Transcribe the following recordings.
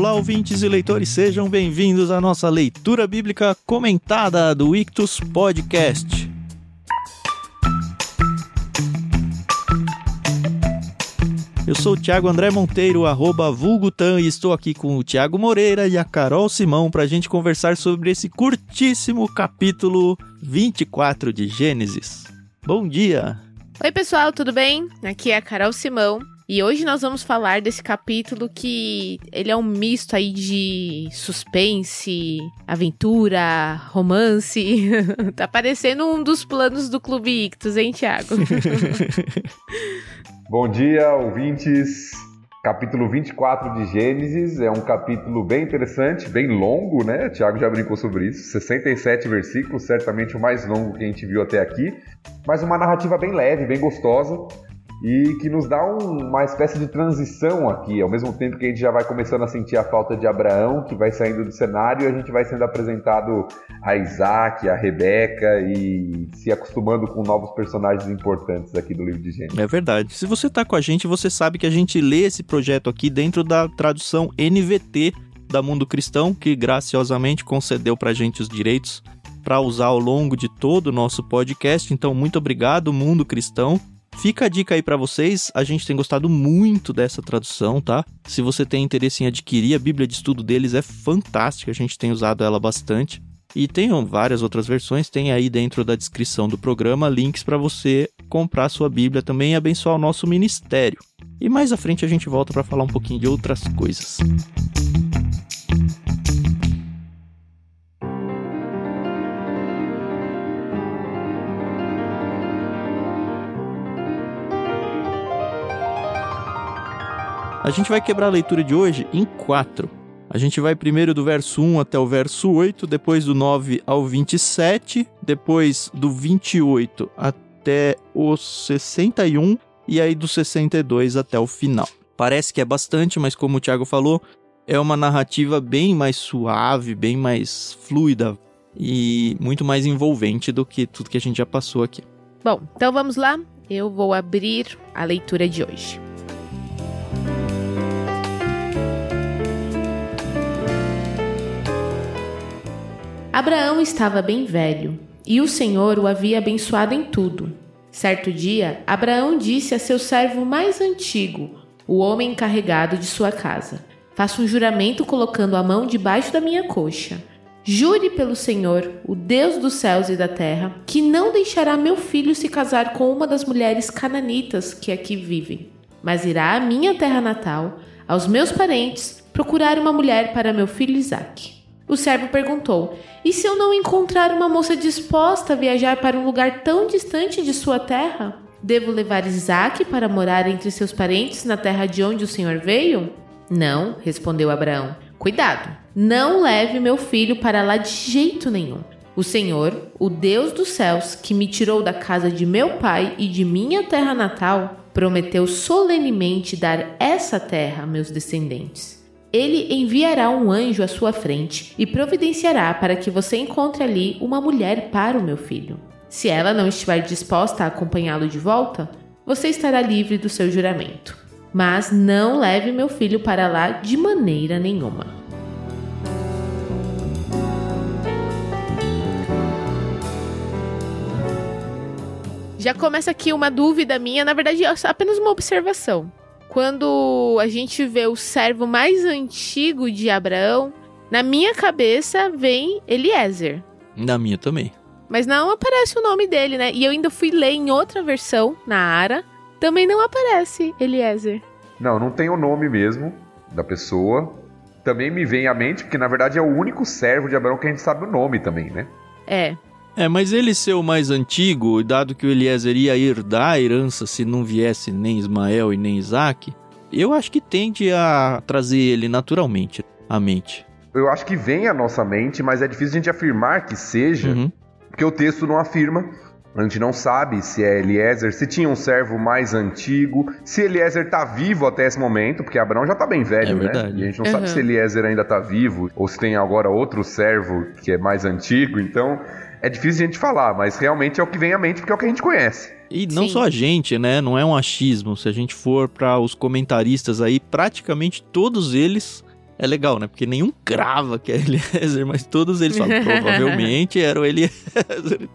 Olá, ouvintes e leitores, sejam bem-vindos à nossa leitura bíblica comentada do Ictus Podcast. Eu sou o Thiago André Monteiro, arroba Vulgutan, e estou aqui com o Thiago Moreira e a Carol Simão para a gente conversar sobre esse curtíssimo capítulo 24 de Gênesis. Bom dia! Oi, pessoal, tudo bem? Aqui é a Carol Simão e hoje nós vamos falar desse capítulo que ele é um misto aí de suspense, aventura, romance. tá parecendo um dos planos do Clube Ictus, hein, Thiago? Bom dia, ouvintes. Capítulo 24 de Gênesis é um capítulo bem interessante, bem longo, né? O Tiago já brincou sobre isso. 67 versículos, certamente o mais longo que a gente viu até aqui, mas uma narrativa bem leve, bem gostosa e que nos dá um, uma espécie de transição aqui, ao mesmo tempo que a gente já vai começando a sentir a falta de Abraão, que vai saindo do cenário, a gente vai sendo apresentado a Isaac, a Rebeca e se acostumando com novos personagens importantes aqui do livro de Gênesis. É verdade. Se você está com a gente, você sabe que a gente lê esse projeto aqui dentro da tradução NVT da Mundo Cristão, que graciosamente concedeu para a gente os direitos para usar ao longo de todo o nosso podcast. Então, muito obrigado, Mundo Cristão. Fica a dica aí para vocês, a gente tem gostado muito dessa tradução, tá? Se você tem interesse em adquirir, a Bíblia de Estudo deles é fantástica, a gente tem usado ela bastante. E tem várias outras versões, tem aí dentro da descrição do programa links para você comprar sua Bíblia também e abençoar o nosso ministério. E mais à frente a gente volta para falar um pouquinho de outras coisas. A gente vai quebrar a leitura de hoje em quatro. A gente vai primeiro do verso 1 até o verso 8, depois do 9 ao 27, depois do 28 até o 61 e aí do 62 até o final. Parece que é bastante, mas como o Thiago falou, é uma narrativa bem mais suave, bem mais fluida e muito mais envolvente do que tudo que a gente já passou aqui. Bom, então vamos lá. Eu vou abrir a leitura de hoje. Abraão estava bem velho, e o Senhor o havia abençoado em tudo. Certo dia, Abraão disse a seu servo mais antigo, o homem encarregado de sua casa: Faça um juramento colocando a mão debaixo da minha coxa. Jure pelo Senhor, o Deus dos céus e da terra, que não deixará meu filho se casar com uma das mulheres cananitas que aqui vivem, mas irá à minha terra natal, aos meus parentes, procurar uma mulher para meu filho Isaque. O servo perguntou: E se eu não encontrar uma moça disposta a viajar para um lugar tão distante de sua terra? Devo levar Isaac para morar entre seus parentes na terra de onde o Senhor veio? Não, respondeu Abraão. Cuidado, não leve meu filho para lá de jeito nenhum. O Senhor, o Deus dos céus, que me tirou da casa de meu pai e de minha terra natal, prometeu solenemente dar essa terra a meus descendentes. Ele enviará um anjo à sua frente e providenciará para que você encontre ali uma mulher para o meu filho. Se ela não estiver disposta a acompanhá-lo de volta, você estará livre do seu juramento. Mas não leve meu filho para lá de maneira nenhuma. Já começa aqui uma dúvida minha, na verdade, é apenas uma observação. Quando a gente vê o servo mais antigo de Abraão, na minha cabeça vem Eliezer. Na minha também. Mas não aparece o nome dele, né? E eu ainda fui ler em outra versão, na Ara, também não aparece Eliezer. Não, não tem o nome mesmo da pessoa. Também me vem à mente, porque na verdade é o único servo de Abraão que a gente sabe o nome também, né? É. É, mas ele ser o mais antigo, dado que o Eliezer ia herdar a herança se não viesse nem Ismael e nem Isaac, eu acho que tende a trazer ele naturalmente à mente. Eu acho que vem à nossa mente, mas é difícil a gente afirmar que seja, uhum. porque o texto não afirma. A gente não sabe se é Eliezer, se tinha um servo mais antigo, se Eliezer tá vivo até esse momento, porque Abraão já tá bem velho, é né? E a gente não uhum. sabe se Eliezer ainda tá vivo, ou se tem agora outro servo que é mais antigo, então é difícil a gente falar, mas realmente é o que vem à mente porque é o que a gente conhece. E não Sim. só a gente, né? Não é um achismo. Se a gente for para os comentaristas aí, praticamente todos eles É legal, né? Porque nenhum crava que é Eliezer, mas todos eles falam, provavelmente era o Eliezer.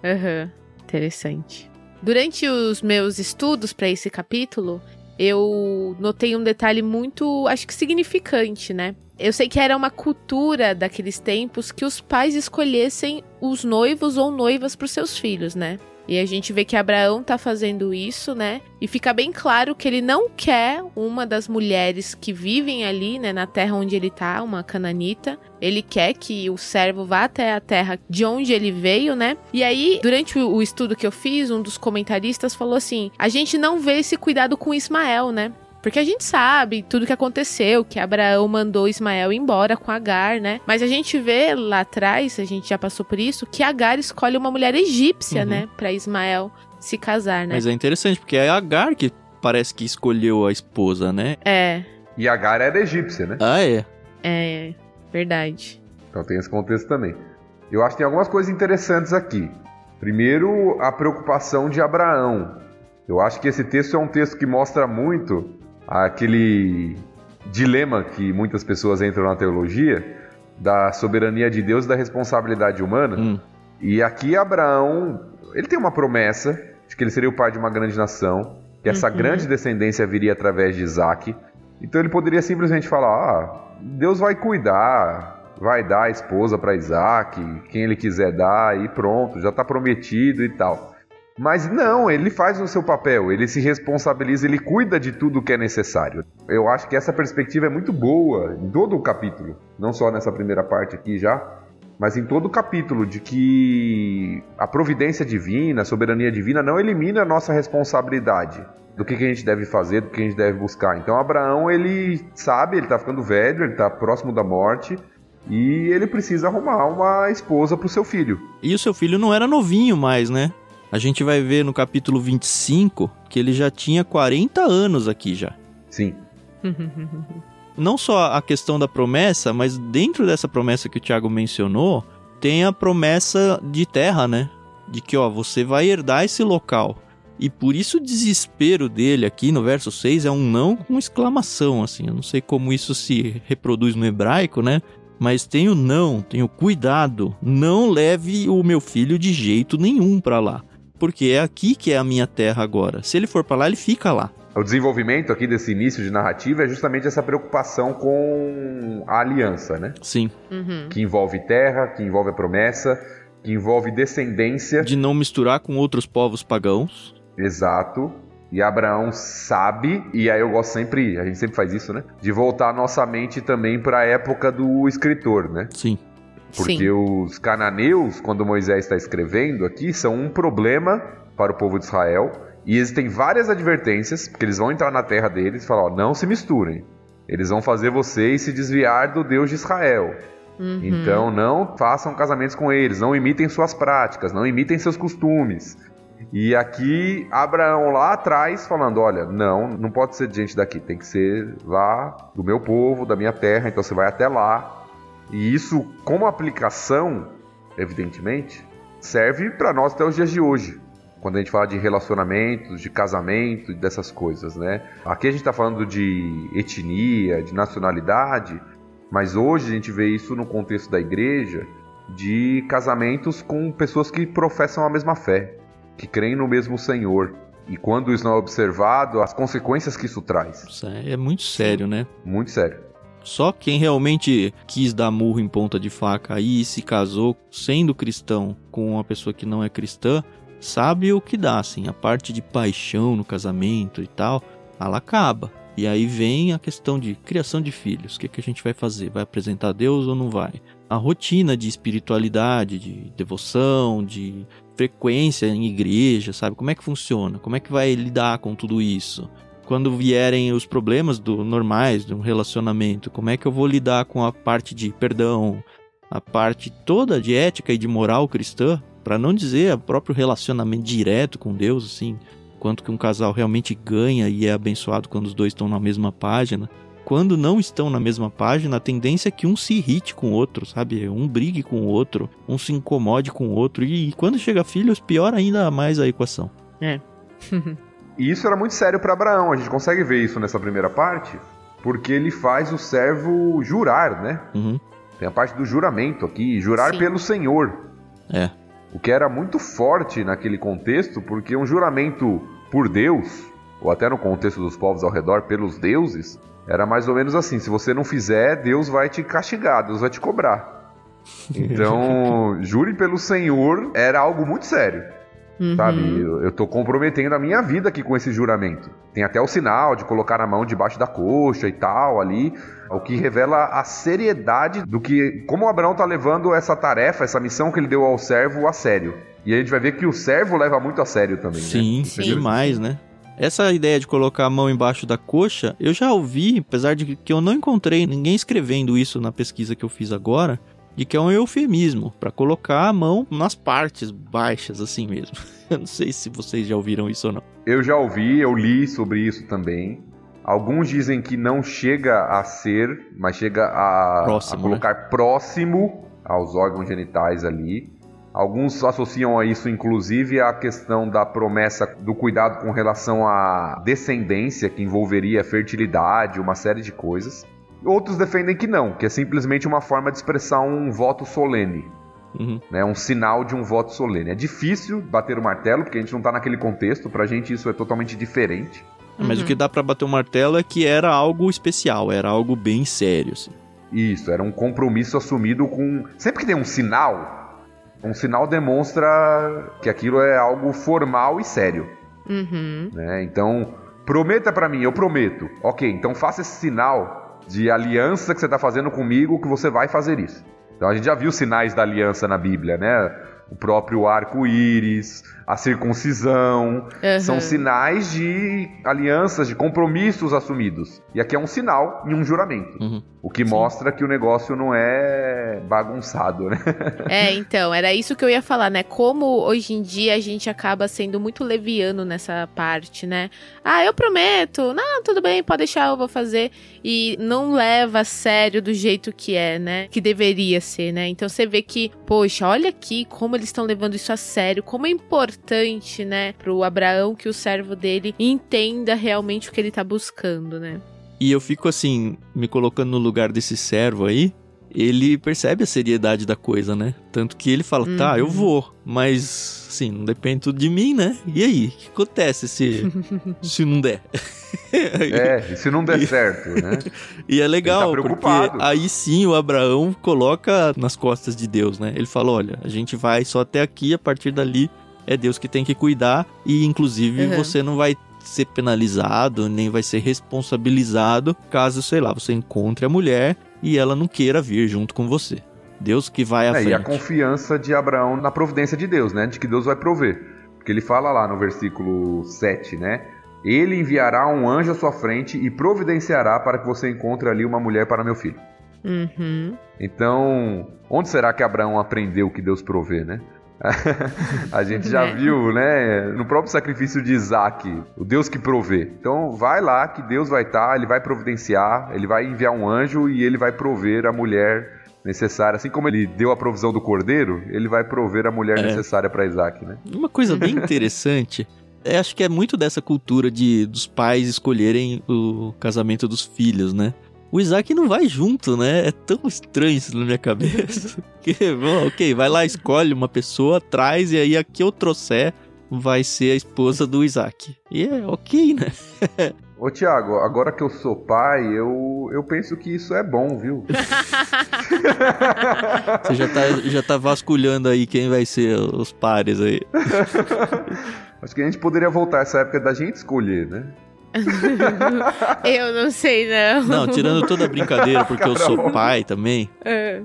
Uhum. Interessante. Durante os meus estudos para esse capítulo, eu notei um detalhe muito, acho que significante, né? Eu sei que era uma cultura daqueles tempos que os pais escolhessem os noivos ou noivas para os seus filhos, né? E a gente vê que Abraão tá fazendo isso, né? E fica bem claro que ele não quer uma das mulheres que vivem ali, né, na terra onde ele tá, uma cananita. Ele quer que o servo vá até a terra de onde ele veio, né? E aí, durante o estudo que eu fiz, um dos comentaristas falou assim: a gente não vê esse cuidado com Ismael, né? Porque a gente sabe tudo que aconteceu, que Abraão mandou Ismael embora com Agar, né? Mas a gente vê lá atrás, a gente já passou por isso, que Agar escolhe uma mulher egípcia, uhum. né? Pra Ismael se casar, né? Mas é interessante, porque é Agar que parece que escolheu a esposa, né? É. E Agar era egípcia, né? Ah, é. É, verdade. Então tem esse contexto também. Eu acho que tem algumas coisas interessantes aqui. Primeiro, a preocupação de Abraão. Eu acho que esse texto é um texto que mostra muito aquele dilema que muitas pessoas entram na teologia da soberania de Deus e da responsabilidade humana. Hum. E aqui Abraão, ele tem uma promessa de que ele seria o pai de uma grande nação, que essa uhum. grande descendência viria através de Isaac. Então ele poderia simplesmente falar: ah, Deus vai cuidar, vai dar a esposa para Isaac, quem ele quiser dar, e pronto, já está prometido e tal. Mas não, ele faz o seu papel, ele se responsabiliza, ele cuida de tudo que é necessário. Eu acho que essa perspectiva é muito boa em todo o capítulo, não só nessa primeira parte aqui já, mas em todo o capítulo, de que a providência divina, a soberania divina não elimina a nossa responsabilidade do que, que a gente deve fazer, do que a gente deve buscar. Então Abraão, ele sabe, ele está ficando velho, ele está próximo da morte, e ele precisa arrumar uma esposa para o seu filho. E o seu filho não era novinho mais, né? A gente vai ver no capítulo 25 que ele já tinha 40 anos aqui já. Sim. Não só a questão da promessa, mas dentro dessa promessa que o Tiago mencionou, tem a promessa de terra, né? De que, ó, você vai herdar esse local. E por isso o desespero dele aqui no verso 6 é um não com exclamação, assim. Eu não sei como isso se reproduz no hebraico, né? Mas tenho não, tenho cuidado. Não leve o meu filho de jeito nenhum para lá porque é aqui que é a minha terra agora. Se ele for para lá, ele fica lá. O desenvolvimento aqui desse início de narrativa é justamente essa preocupação com a aliança, né? Sim. Uhum. Que envolve terra, que envolve a promessa, que envolve descendência. De não misturar com outros povos pagãos. Exato. E Abraão sabe, e aí eu gosto sempre, a gente sempre faz isso, né? De voltar a nossa mente também para a época do escritor, né? Sim. Porque Sim. os cananeus, quando Moisés está escrevendo aqui, são um problema para o povo de Israel. E existem várias advertências, porque eles vão entrar na terra deles e falar: ó, não se misturem. Eles vão fazer vocês se desviar do Deus de Israel. Uhum. Então não façam casamentos com eles, não imitem suas práticas, não imitem seus costumes. E aqui Abraão lá atrás falando: olha, não, não pode ser gente daqui, tem que ser lá do meu povo, da minha terra, então você vai até lá e isso, como aplicação, evidentemente, serve para nós até os dias de hoje. Quando a gente fala de relacionamentos, de casamento e dessas coisas, né? Aqui a gente está falando de etnia, de nacionalidade, mas hoje a gente vê isso no contexto da igreja, de casamentos com pessoas que professam a mesma fé, que creem no mesmo Senhor. E quando isso não é observado, as consequências que isso traz. Isso é muito sério, né? Muito sério. Só quem realmente quis dar murro em ponta de faca e se casou sendo cristão com uma pessoa que não é cristã, sabe o que dá, assim. A parte de paixão no casamento e tal, ela acaba. E aí vem a questão de criação de filhos. O que, que a gente vai fazer? Vai apresentar Deus ou não vai? A rotina de espiritualidade, de devoção, de frequência em igreja, sabe? Como é que funciona? Como é que vai lidar com tudo isso? Quando vierem os problemas do normais de um relacionamento, como é que eu vou lidar com a parte de perdão, a parte toda de ética e de moral cristã, para não dizer o próprio relacionamento direto com Deus, assim, quanto que um casal realmente ganha e é abençoado quando os dois estão na mesma página. Quando não estão na mesma página, a tendência é que um se irrite com o outro, sabe? Um brigue com o outro, um se incomode com o outro. E, e quando chega filhos, pior ainda mais a equação. É. E isso era muito sério para Abraão. A gente consegue ver isso nessa primeira parte, porque ele faz o servo jurar, né? Uhum. Tem a parte do juramento aqui, jurar Sim. pelo Senhor. É. O que era muito forte naquele contexto, porque um juramento por Deus, ou até no contexto dos povos ao redor, pelos deuses, era mais ou menos assim: se você não fizer, Deus vai te castigar, Deus vai te cobrar. Então, jure pelo Senhor era algo muito sério. Uhum. Sabe, eu, eu tô comprometendo a minha vida aqui com esse juramento. Tem até o sinal de colocar a mão debaixo da coxa e tal ali, o que revela a seriedade do que como Abraão tá levando essa tarefa, essa missão que ele deu ao servo a sério. E a gente vai ver que o servo leva muito a sério também, Sim, né? Sim. demais, né? Essa ideia de colocar a mão embaixo da coxa, eu já ouvi, apesar de que eu não encontrei ninguém escrevendo isso na pesquisa que eu fiz agora, de que é um eufemismo para colocar a mão nas partes baixas, assim mesmo. Eu não sei se vocês já ouviram isso ou não. Eu já ouvi, eu li sobre isso também. Alguns dizem que não chega a ser, mas chega a, Próximo, a colocar próximo aos órgãos genitais ali. Alguns associam a isso, inclusive, a questão da promessa do cuidado com relação à descendência, que envolveria fertilidade, uma série de coisas. Outros defendem que não, que é simplesmente uma forma de expressar um voto solene Uhum. né, um sinal de um voto solene. É difícil bater o martelo, porque a gente não está naquele contexto, pra gente isso é totalmente diferente. Mas o que dá para bater o martelo é que era algo especial, era algo bem sério, assim. Isso, era um compromisso assumido com. Sempre que tem um sinal, um sinal demonstra que aquilo é algo formal e sério. Uhum. Né? Então, prometa pra mim, eu prometo. Ok, então faça esse sinal de aliança que você está fazendo comigo, que você vai fazer isso. Então a gente já viu sinais da aliança na Bíblia, né? O próprio arco-íris, a circuncisão, Uhum. são sinais de alianças, de compromissos assumidos. E aqui é um sinal e um juramento. Uhum. O que mostra que o negócio não é bagunçado, né? É, então, era isso que eu ia falar, né? Como hoje em dia a gente acaba sendo muito leviano nessa parte, né? Ah, eu prometo. Não, tudo bem, pode deixar, eu vou fazer. E não leva a sério do jeito que é, né? Que deveria ser, né? Então você vê que, poxa, olha aqui como eles estão levando isso a sério, como é importante, né, pro Abraão que o servo dele entenda realmente o que ele tá buscando, né? E eu fico assim, me colocando no lugar desse servo aí, ele percebe a seriedade da coisa, né? Tanto que ele fala, tá, eu Uhum. vou, mas assim, não depende tudo de mim, né? E aí, o que acontece se, se não der? É, e se não der certo, né? E é legal, Ele tá porque aí sim o Abraão coloca nas costas de Deus, né? Ele fala, olha, a gente vai só até aqui, a partir dali é Deus que tem que cuidar e inclusive Uhum. você não vai ser penalizado, nem vai ser responsabilizado caso, sei lá, você encontre a mulher e ela não queira vir junto com você. Deus que vai à É, e a frente. confiança de Abraão na providência de Deus, né? De que Deus vai prover. Porque ele fala lá no versículo 7, né? Ele enviará um anjo à sua frente e providenciará para que você encontre ali uma mulher para meu filho. Uhum. Então, onde será que Abraão aprendeu que Deus provê, né? a gente já Né? viu, né? No próprio sacrifício de Isaac, o Deus que provê. Então, vai lá que Deus vai estar, ele vai providenciar, ele vai enviar um anjo e ele vai prover a mulher necessária. Assim como ele deu a provisão do cordeiro, ele vai prover a mulher É. necessária para Isaac, né? Uma coisa bem interessante, é, acho que é muito dessa cultura de dos pais escolherem o casamento dos filhos, né? O Isaac não vai junto, né? É tão estranho isso na minha cabeça. que, bom, ok, vai lá, escolhe uma pessoa, traz, e aí a que eu trouxer vai ser a esposa do Isaac. E é ok, né? Ô Tiago, agora que eu sou pai, eu, eu penso que isso é bom, viu? Você já tá, já tá vasculhando aí quem vai ser os pares aí. Acho que a gente poderia voltar essa época da gente escolher, né? eu não sei, não. Não, tirando toda a brincadeira, porque eu sou pai também. É.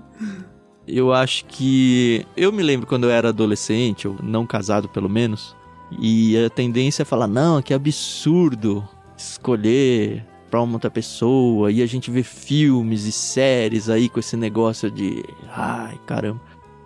Eu acho que. Eu me lembro quando eu era adolescente, ou não casado pelo menos, e a tendência é falar: não, que absurdo escolher pra uma outra pessoa, e a gente vê filmes e séries aí com esse negócio de. Ai, caramba.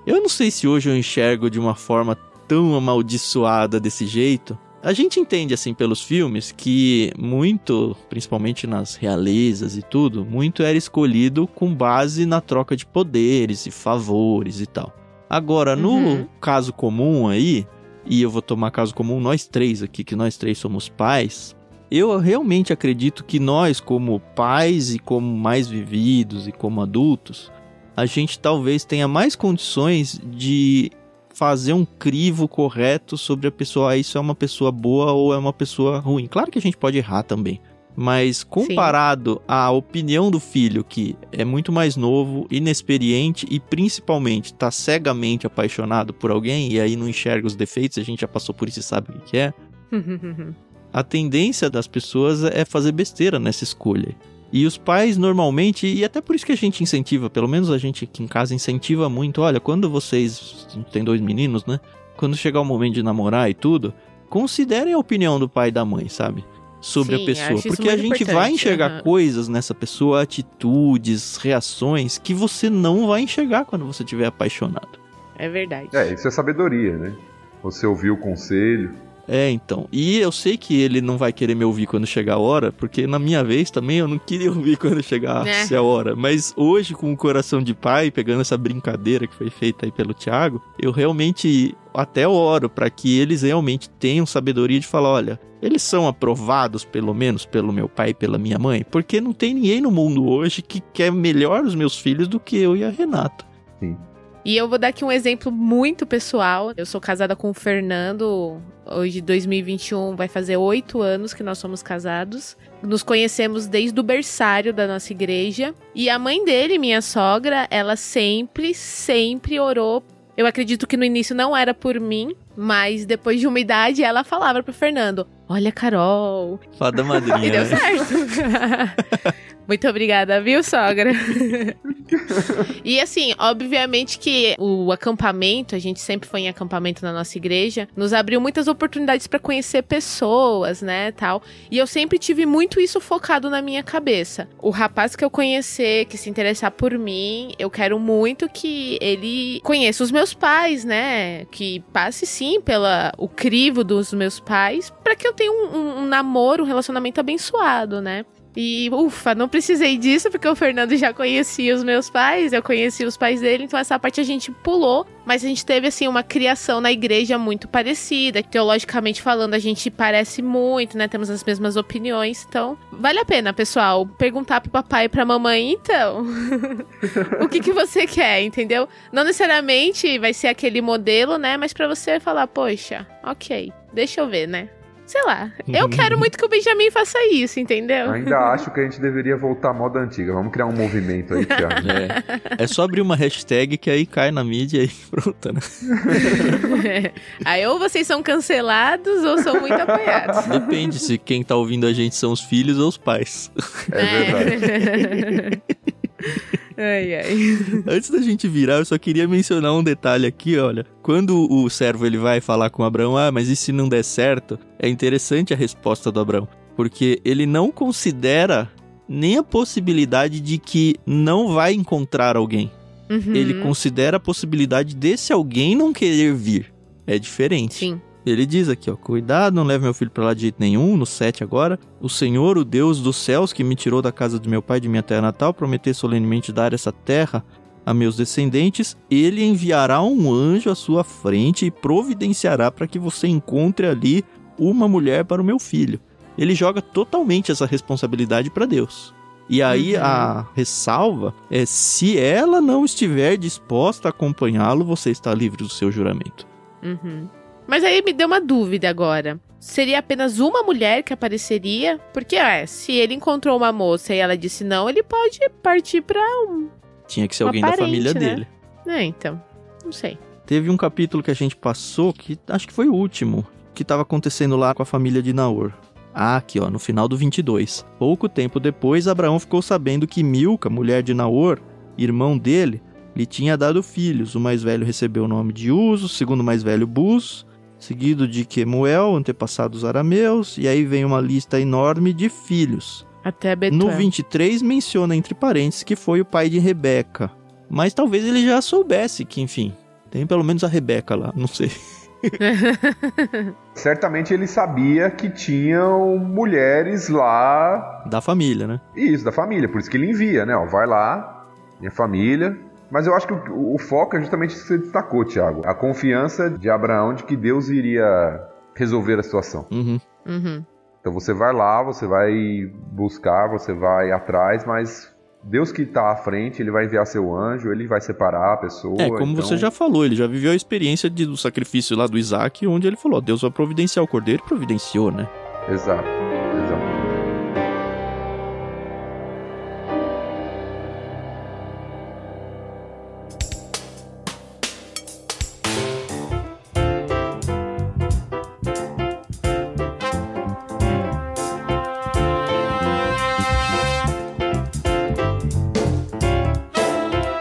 Eu não sei se hoje eu enxergo de uma forma tão amaldiçoada desse jeito. A gente entende, assim, pelos filmes, que muito, principalmente nas realezas e tudo, muito era escolhido com base na troca de poderes e favores e tal. Agora, no Uhum. caso comum aí, e eu vou tomar caso comum nós três aqui, que nós três somos pais, eu realmente acredito que nós, como pais e como mais vividos e como adultos, a gente talvez tenha mais condições de fazer um crivo correto sobre a pessoa, ah, isso é uma pessoa boa ou é uma pessoa ruim. Claro que a gente pode errar também, mas comparado Sim. à opinião do filho, que é muito mais novo, inexperiente e principalmente está cegamente apaixonado por alguém e aí não enxerga os defeitos, a gente já passou por isso e sabe o que é. a tendência das pessoas é fazer besteira nessa escolha. E os pais normalmente, e até por isso que a gente incentiva, pelo menos a gente aqui em casa incentiva muito, olha, quando vocês tem dois meninos, né? Quando chegar o momento de namorar e tudo, considerem a opinião do pai e da mãe, sabe? sobre Sim, a pessoa. Porque a gente vai enxergar uhum. coisas nessa pessoa, atitudes, reações, que você não vai enxergar quando você estiver apaixonado. É verdade. É, isso é sabedoria, né? Você ouviu o conselho. É, então. E eu sei que ele não vai querer me ouvir quando chegar a hora, porque na minha vez também eu não queria ouvir quando chegasse é. a hora. Mas hoje, com o coração de pai, pegando essa brincadeira que foi feita aí pelo Thiago, eu realmente até oro para que eles realmente tenham sabedoria de falar: olha, eles são aprovados, pelo menos, pelo meu pai e pela minha mãe, porque não tem ninguém no mundo hoje que quer melhor os meus filhos do que eu e a Renata. Sim. E eu vou dar aqui um exemplo muito pessoal. Eu sou casada com o Fernando. Hoje, 2021, vai fazer oito anos que nós somos casados. Nos conhecemos desde o berçário da nossa igreja. E a mãe dele, minha sogra, ela sempre, sempre orou eu acredito que no início não era por mim, mas depois de uma idade ela falava pro Fernando: Olha, Carol. Fada madrinha. E deu né? certo. Muito obrigada, viu, sogra? e assim, obviamente que o acampamento, a gente sempre foi em acampamento na nossa igreja, nos abriu muitas oportunidades para conhecer pessoas, né, tal. E eu sempre tive muito isso focado na minha cabeça. O rapaz que eu conhecer, que se interessar por mim, eu quero muito que ele conheça os meus pais, né? Que passe sim pela o crivo dos meus pais, para que eu tenha um, um, um namoro, um relacionamento abençoado, né? E ufa, não precisei disso porque o Fernando já conhecia os meus pais, eu conheci os pais dele, então essa parte a gente pulou, mas a gente teve assim uma criação na igreja muito parecida, teologicamente falando, a gente parece muito, né? Temos as mesmas opiniões, então vale a pena, pessoal, perguntar pro papai e pra mamãe, então, o que que você quer, entendeu? Não necessariamente vai ser aquele modelo, né? Mas para você falar, poxa, OK, deixa eu ver, né? Sei lá. Eu quero muito que o Benjamin faça isso, entendeu? Ainda acho que a gente deveria voltar à moda antiga. Vamos criar um movimento aí, Thiago. É. é só abrir uma hashtag que aí cai na mídia e pronto, né? É. Aí ou vocês são cancelados ou são muito apoiados. Depende se quem tá ouvindo a gente são os filhos ou os pais. É verdade. Ai, ai. Antes da gente virar, eu só queria mencionar um detalhe aqui, olha. Quando o servo ele vai falar com Abraão, ah, mas e se não der certo? É interessante a resposta do Abraão, porque ele não considera nem a possibilidade de que não vai encontrar alguém. Uhum. Ele considera a possibilidade desse alguém não querer vir. É diferente. Sim. Ele diz aqui, ó, cuidado, não leve meu filho para lá de jeito nenhum, no 7 agora. O Senhor, o Deus dos céus, que me tirou da casa de meu pai de minha terra natal, prometeu solenemente dar essa terra a meus descendentes, ele enviará um anjo à sua frente e providenciará para que você encontre ali uma mulher para o meu filho. Ele joga totalmente essa responsabilidade para Deus. E aí uhum. a ressalva é: se ela não estiver disposta a acompanhá-lo, você está livre do seu juramento. Uhum. Mas aí me deu uma dúvida agora. Seria apenas uma mulher que apareceria? Porque, é, se ele encontrou uma moça e ela disse não, ele pode partir pra um. Tinha que ser alguém parente, da família né? dele. É, então. Não sei. Teve um capítulo que a gente passou que acho que foi o último, que estava acontecendo lá com a família de Naor. Ah, aqui ó, no final do 22. Pouco tempo depois, Abraão ficou sabendo que Milca, mulher de Naor, irmão dele, lhe tinha dado filhos. O mais velho recebeu o nome de Uso, o segundo mais velho Bus, seguido de Quemuel, antepassados arameus, e aí vem uma lista enorme de filhos. Até Betuel. No 23 menciona entre parênteses que foi o pai de Rebeca. Mas talvez ele já soubesse que, enfim, tem pelo menos a Rebeca lá, não sei. Certamente ele sabia que tinham mulheres lá. Da família, né? Isso, da família. Por isso que ele envia, né? Ó, vai lá, minha família, mas eu acho que o, o foco é justamente isso que você destacou, Tiago. A confiança de Abraão de que Deus iria resolver a situação. Uhum. Uhum. Então você vai lá, você vai buscar, você vai atrás, mas Deus que está à frente, ele vai enviar seu anjo, ele vai separar a pessoa. É, como então... você já falou, ele já viveu a experiência de, do sacrifício lá do Isaac, onde ele falou: Deus vai providenciar o cordeiro e providenciou, né? Exato.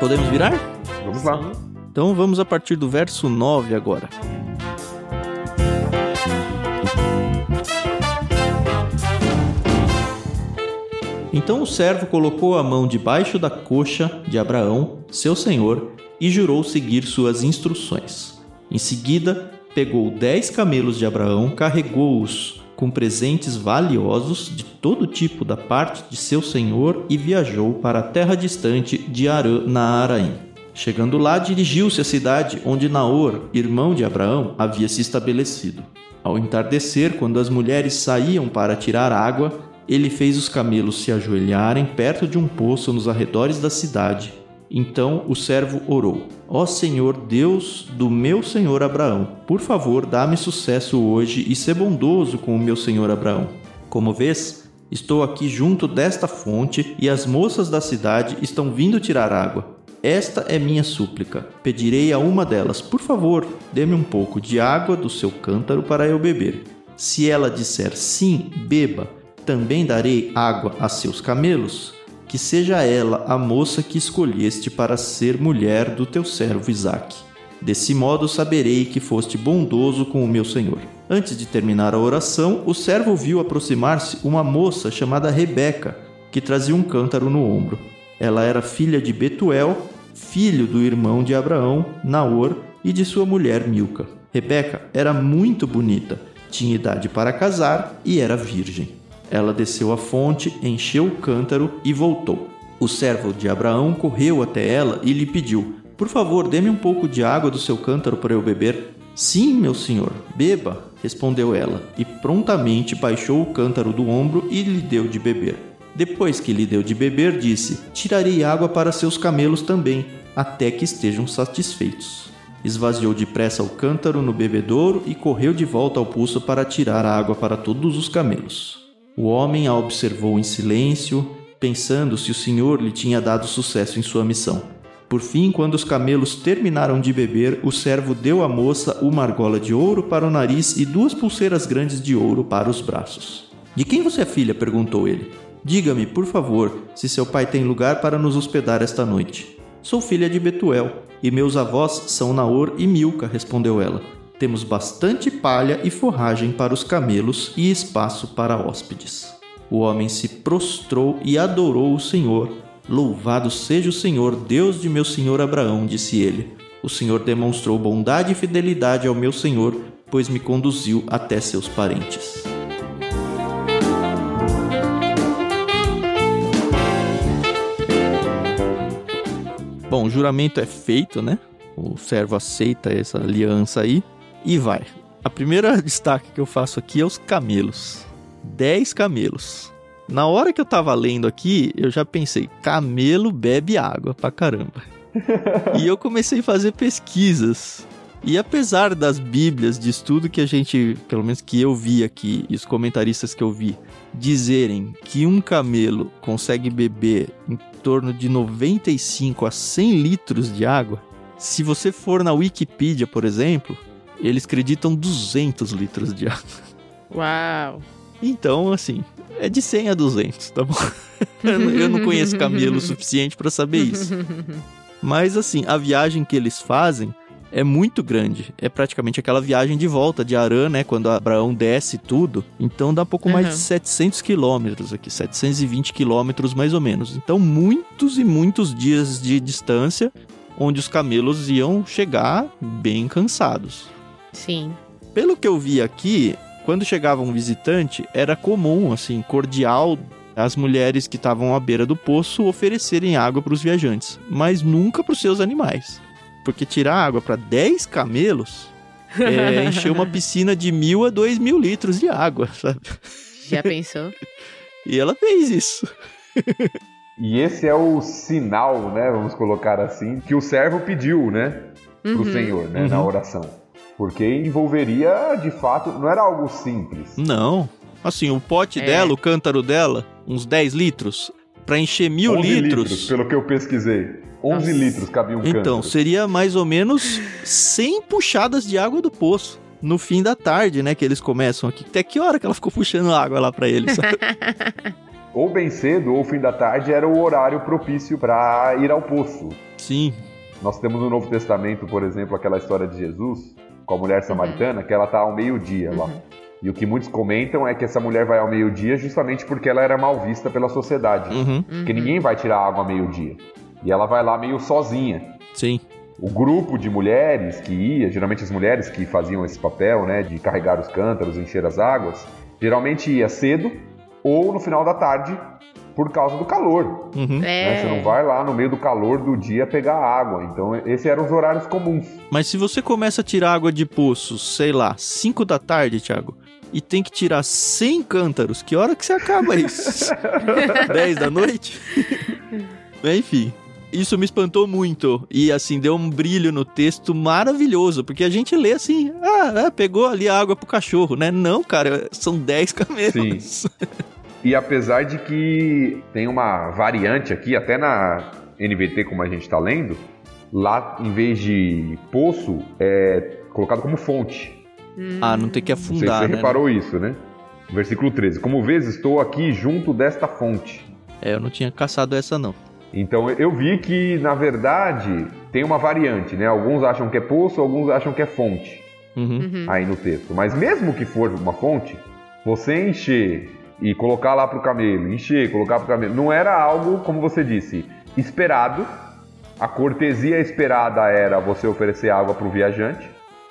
Podemos virar? Vamos lá. Então vamos a partir do verso 9 agora. Então o servo colocou a mão debaixo da coxa de Abraão, seu senhor, e jurou seguir suas instruções. Em seguida, pegou dez camelos de Abraão, carregou-os com presentes valiosos de todo tipo da parte de seu senhor e viajou para a terra distante de Arã, na Araim. Chegando lá, dirigiu-se à cidade onde Naor, irmão de Abraão, havia se estabelecido. Ao entardecer, quando as mulheres saíam para tirar água, ele fez os camelos se ajoelharem perto de um poço nos arredores da cidade então o servo orou: Ó Senhor Deus do meu senhor Abraão, por favor, dá-me sucesso hoje e sê bondoso com o meu senhor Abraão. Como vês, estou aqui junto desta fonte e as moças da cidade estão vindo tirar água. Esta é minha súplica. Pedirei a uma delas: Por favor, dê-me um pouco de água do seu cântaro para eu beber. Se ela disser sim, beba, também darei água a seus camelos que seja ela a moça que escolheste para ser mulher do teu servo Isaque. Desse modo saberei que foste bondoso com o meu senhor. Antes de terminar a oração, o servo viu aproximar-se uma moça chamada Rebeca, que trazia um cântaro no ombro. Ela era filha de Betuel, filho do irmão de Abraão, Naor, e de sua mulher Milca. Rebeca era muito bonita, tinha idade para casar e era virgem. Ela desceu à fonte, encheu o cântaro e voltou. O servo de Abraão correu até ela e lhe pediu: Por favor, dê-me um pouco de água do seu cântaro para eu beber. Sim, meu senhor, beba, respondeu ela, e prontamente baixou o cântaro do ombro e lhe deu de beber. Depois que lhe deu de beber, disse: Tirarei água para seus camelos também, até que estejam satisfeitos. Esvaziou depressa o cântaro no bebedouro e correu de volta ao poço para tirar água para todos os camelos. O homem a observou em silêncio, pensando se o Senhor lhe tinha dado sucesso em sua missão. Por fim, quando os camelos terminaram de beber, o servo deu à moça uma argola de ouro para o nariz e duas pulseiras grandes de ouro para os braços. De quem você é filha? perguntou ele. Diga-me, por favor, se seu pai tem lugar para nos hospedar esta noite. Sou filha de Betuel, e meus avós são Naor e Milca, respondeu ela. Temos bastante palha e forragem para os camelos e espaço para hóspedes. O homem se prostrou e adorou o Senhor. Louvado seja o Senhor, Deus de meu senhor Abraão, disse ele. O Senhor demonstrou bondade e fidelidade ao meu senhor, pois me conduziu até seus parentes. Bom, o juramento é feito, né? O servo aceita essa aliança aí e vai. A primeira destaque que eu faço aqui é os camelos. 10 camelos. Na hora que eu tava lendo aqui, eu já pensei, camelo bebe água pra caramba. e eu comecei a fazer pesquisas. E apesar das bíblias de estudo que a gente, pelo menos que eu vi aqui, e os comentaristas que eu vi, dizerem que um camelo consegue beber em torno de 95 a 100 litros de água, se você for na Wikipedia, por exemplo, eles acreditam 200 litros de água. Uau! Então, assim, é de 100 a 200, tá bom? Eu não conheço camelo o suficiente para saber isso. Mas, assim, a viagem que eles fazem é muito grande. É praticamente aquela viagem de volta de Arã, né? Quando Abraão desce tudo. Então dá pouco uhum. mais de 700 quilômetros aqui, 720 quilômetros mais ou menos. Então, muitos e muitos dias de distância onde os camelos iam chegar bem cansados. Sim. Pelo que eu vi aqui, quando chegava um visitante, era comum, assim, cordial as mulheres que estavam à beira do poço oferecerem água para os viajantes, mas nunca para os seus animais. Porque tirar água para 10 camelos é encher uma piscina de mil a dois mil litros de água, sabe? Já pensou? e ela fez isso. e esse é o sinal, né? Vamos colocar assim, que o servo pediu, né? Pro Uhum. Senhor, né? Uhum. Na oração. Porque envolveria, de fato, não era algo simples. Não. Assim, o pote É. dela, o cântaro dela, uns 10 litros, pra encher mil 11 litros. Pelo que eu pesquisei. 11 Nossa. litros cabia um Então, cântaro. seria mais ou menos 100 puxadas de água do poço. No fim da tarde, né, que eles começam aqui. Até que hora que ela ficou puxando água lá pra eles? Ou bem cedo, ou fim da tarde, era o horário propício para ir ao poço. Sim. Nós temos no Novo Testamento, por exemplo, aquela história de Jesus com a mulher samaritana, que ela tá ao meio-dia lá. Uhum. E o que muitos comentam é que essa mulher vai ao meio-dia justamente porque ela era mal vista pela sociedade. Uhum. Porque ninguém vai tirar água ao meio-dia. E ela vai lá meio sozinha. Sim. O grupo de mulheres que ia, geralmente as mulheres que faziam esse papel, né, de carregar os cântaros, encher as águas, geralmente ia cedo ou no final da tarde por causa do calor. Uhum. né? É. Você não vai lá no meio do calor do dia pegar água. Então, esses eram os horários comuns. Mas se você começa a tirar água de poço, sei lá, 5 da tarde, Thiago, e tem que tirar 100 cântaros, que hora que você acaba isso? 10 da noite? Enfim, isso me espantou muito. E assim, deu um brilho no texto maravilhoso, porque a gente lê assim, ah, é, pegou ali a água pro cachorro, né? Não, cara, são 10 camelos. E apesar de que tem uma variante aqui, até na NVT, como a gente está lendo, lá em vez de poço, é colocado como fonte. Ah, não tem que Não sei se afundar, você né? reparou isso, né? Versículo 13. Como vês, estou aqui junto desta fonte. É, eu não tinha caçado essa não. Então eu vi que, na verdade, tem uma variante, né? Alguns acham que é poço, alguns acham que é fonte. Uhum. Uhum. aí no texto. Mas mesmo que for uma fonte, você encher e colocar lá pro camelo, encher, colocar pro camelo, não era algo, como você disse, esperado. A cortesia esperada era você oferecer água pro viajante.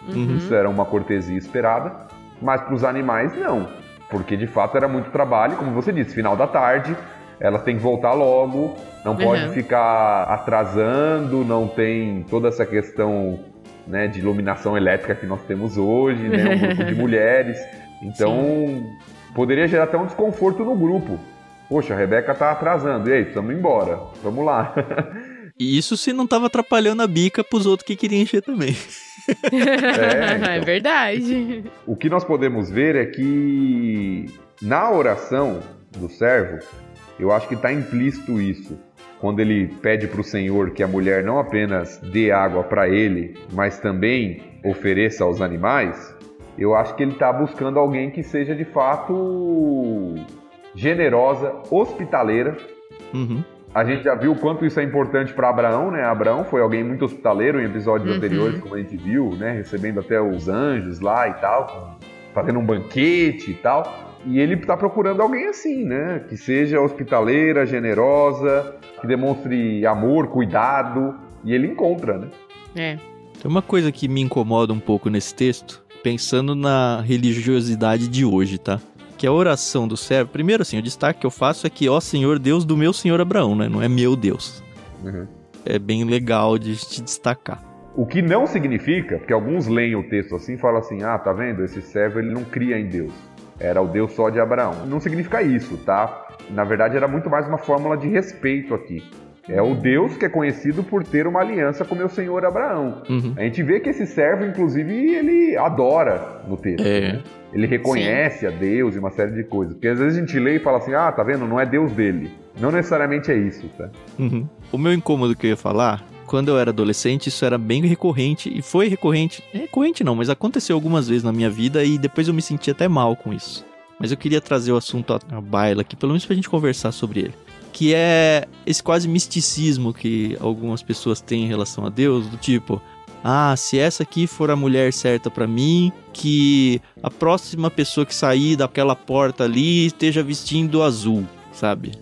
Uhum. Isso era uma cortesia esperada. Mas para os animais, não. Porque de fato era muito trabalho, como você disse, final da tarde, elas têm que voltar logo, não pode Uhum. ficar atrasando, não tem toda essa questão né, de iluminação elétrica que nós temos hoje, né, um grupo de mulheres. Então, poderia gerar até um desconforto no grupo. Poxa, a Rebeca tá atrasando. E aí, precisamos ir embora. Vamos lá. E isso se não tava atrapalhando a bica pros outros que queriam encher também. É, É então. verdade. O que nós podemos ver é que na oração do servo, eu acho que está implícito isso. Quando ele pede para o Senhor que a mulher não apenas dê água para ele, mas também ofereça aos animais, eu acho que ele está buscando alguém que seja de fato generosa, hospitaleira. Uhum. A gente já viu o quanto isso é importante para Abraão, né? Abraão foi alguém muito hospitaleiro em episódios Uhum. anteriores, como a gente viu, né? Recebendo até os anjos lá e tal, fazendo um banquete e tal. E ele está procurando alguém assim, né? Que seja hospitaleira, generosa, que demonstre amor, cuidado. E ele encontra, né? É. Tem uma coisa que me incomoda um pouco nesse texto, pensando na religiosidade de hoje, tá? Que a oração do servo, primeiro assim, o destaque que eu faço é que, ó Senhor Deus do meu Senhor Abraão, né? Não é meu Deus. Uhum. É bem legal de te destacar. O que não significa, porque alguns leem o texto assim e falam assim: ah, tá vendo? Esse servo ele não cria em Deus. Era o Deus só de Abraão. Não significa isso, tá? Na verdade, era muito mais uma fórmula de respeito aqui. É o Deus que é conhecido por ter uma aliança com meu senhor Abraão. Uhum. A gente vê que esse servo, inclusive, ele adora no texto. É. né? Ele reconhece a Deus e uma série de coisas. Porque às vezes a gente lê e fala assim: ah, tá vendo? Não é Deus dele. Não necessariamente é isso, tá? Uhum. O meu incômodo que eu ia falar, quando eu era adolescente, isso era bem recorrente, e foi recorrente, é recorrente não, mas aconteceu algumas vezes na minha vida e depois eu me senti até mal com isso. Mas eu queria trazer o assunto à à baila aqui, pelo menos pra gente conversar sobre ele. Que é esse quase misticismo que algumas pessoas têm em relação a Deus, do tipo, ah, se essa aqui for a mulher certa pra mim, que a próxima pessoa que sair daquela porta ali esteja vestindo azul, sabe?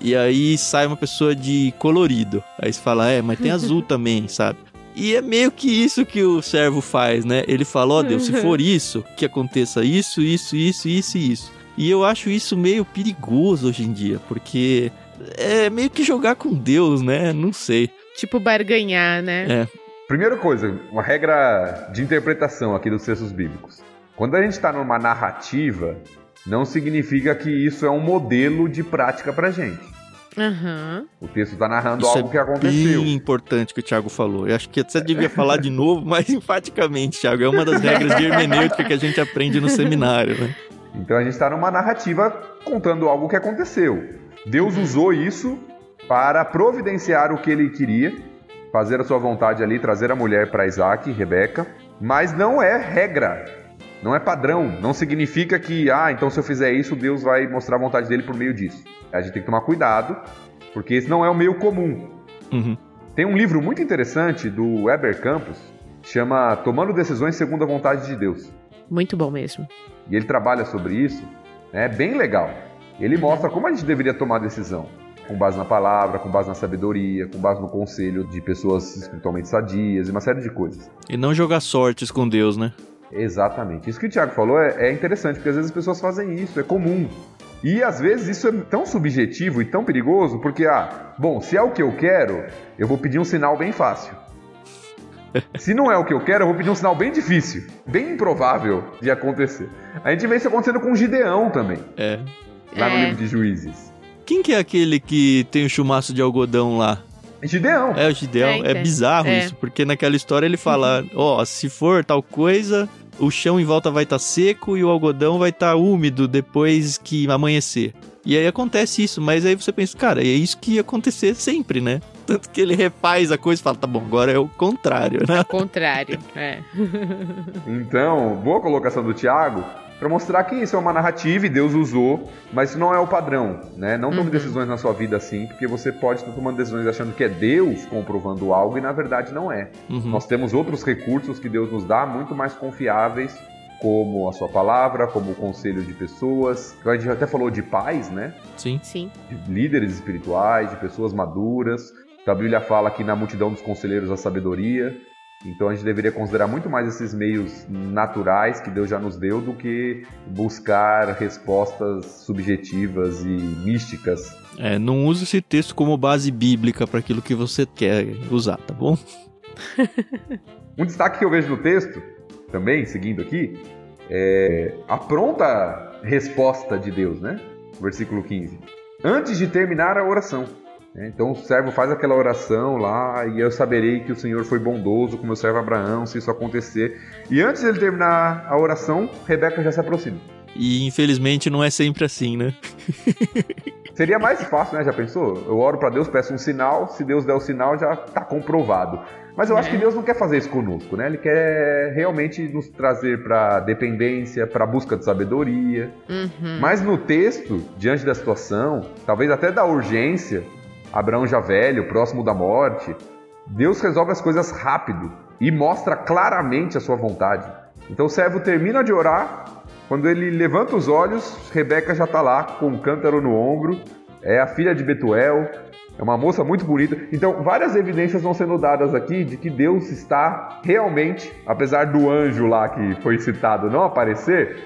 E aí sai uma pessoa de colorido. Aí você fala, é, mas tem azul também, sabe? E é meio que isso que o servo faz, né? Ele fala, ó Deus, se for isso, que aconteça isso, isso, isso, isso e isso. E eu acho isso meio perigoso hoje em dia, porque é meio que jogar com Deus, né? Não sei. Tipo barganhar, né? É. Primeira coisa, uma regra de interpretação aqui dos textos bíblicos. Quando a gente está numa narrativa, não significa que isso é um modelo de prática pra gente. Aham. O texto está narrando Isso algo é que aconteceu. Bem importante que o Thiago falou. Eu acho que você devia falar de novo, mais enfaticamente, Thiago. É uma das regras de hermenêutica que a gente aprende no seminário, né? Então a gente está numa narrativa contando algo que aconteceu. Deus usou isso para providenciar o que ele queria, fazer a sua vontade ali, trazer a mulher para Isaac, Rebeca, mas não é regra, não é padrão, não significa que, ah, então se eu fizer isso, Deus vai mostrar a vontade dele por meio disso. A gente tem que tomar cuidado, porque esse não é o meio comum. Uhum. Tem um livro muito interessante do Weber Campos, chama Tomando Decisões Segundo a Vontade de Deus. Muito bom mesmo. E ele trabalha sobre isso, é bem legal. Ele mostra como a gente deveria tomar decisão, com base na palavra, com base na sabedoria, com base no conselho de pessoas espiritualmente sadias e uma série de coisas. E não jogar sortes com Deus, né? Exatamente. Isso que o Thiago falou é, é interessante, porque às vezes as pessoas fazem isso, é comum. E às vezes isso é tão subjetivo e tão perigoso, porque, ah, bom, se é o que eu quero, eu vou pedir um sinal bem fácil. Se não é o que eu quero, eu vou pedir um sinal bem difícil, bem improvável de acontecer. A gente vê isso acontecendo com Gideão também, É. lá no É. livro de Juízes. Quem que é aquele que tem o chumaço de algodão lá? Gideão. É o Gideão. É, É, então. bizarro É. isso, porque naquela história ele fala: ó, se for tal coisa, o chão em volta vai estar seco e o algodão vai estar úmido depois que amanhecer. E aí acontece isso, mas aí você pensa, cara, é isso que ia acontecer sempre, né? Tanto que ele refaz a coisa e fala, tá bom, agora é o contrário, né? Ao contrário. É. Então, boa colocação do Tiago, para mostrar que isso é uma narrativa e Deus usou, mas isso não é o padrão, né? Não tome Uhum. decisões na sua vida assim, porque você pode estar tomando decisões achando que é Deus comprovando algo e na verdade não é. Uhum. Nós temos outros recursos que Deus nos dá muito mais confiáveis, como a sua palavra, como o conselho de pessoas. A gente até falou de pais, né? Sim. Sim. De líderes espirituais, de pessoas maduras. A Bíblia fala que na multidão dos conselheiros a sabedoria. Então a gente deveria considerar muito mais esses meios naturais que Deus já nos deu do que buscar respostas subjetivas e místicas. É, não use esse texto como base bíblica para aquilo que você quer usar, tá bom? Um destaque que eu vejo no texto, também, seguindo aqui, é a pronta resposta de Deus, né? Versículo 15. Antes de terminar a oração. Né? Então o servo faz aquela oração lá, e eu saberei que o Senhor foi bondoso com meu servo Abraão, se isso acontecer. E antes de ele terminar a oração, Rebeca já se aproxima. E infelizmente não é sempre assim, né? Seria mais fácil, né? Já pensou? Eu oro para Deus, peço um sinal, se Deus der o sinal, já tá comprovado. Mas eu acho É. que Deus não quer fazer isso conosco, né? Ele quer realmente nos trazer para dependência, para busca de sabedoria. Uhum. Mas no texto, diante da situação, talvez até da urgência, Abraão já velho, próximo da morte, Deus resolve as coisas rápido e mostra claramente a sua vontade. Então o servo termina de orar, quando ele levanta os olhos, Rebeca já está lá com um cântaro no ombro, é a filha de Betuel, é uma moça muito bonita. Então várias evidências vão sendo dadas aqui de que Deus está realmente, apesar do anjo lá que foi citado não aparecer,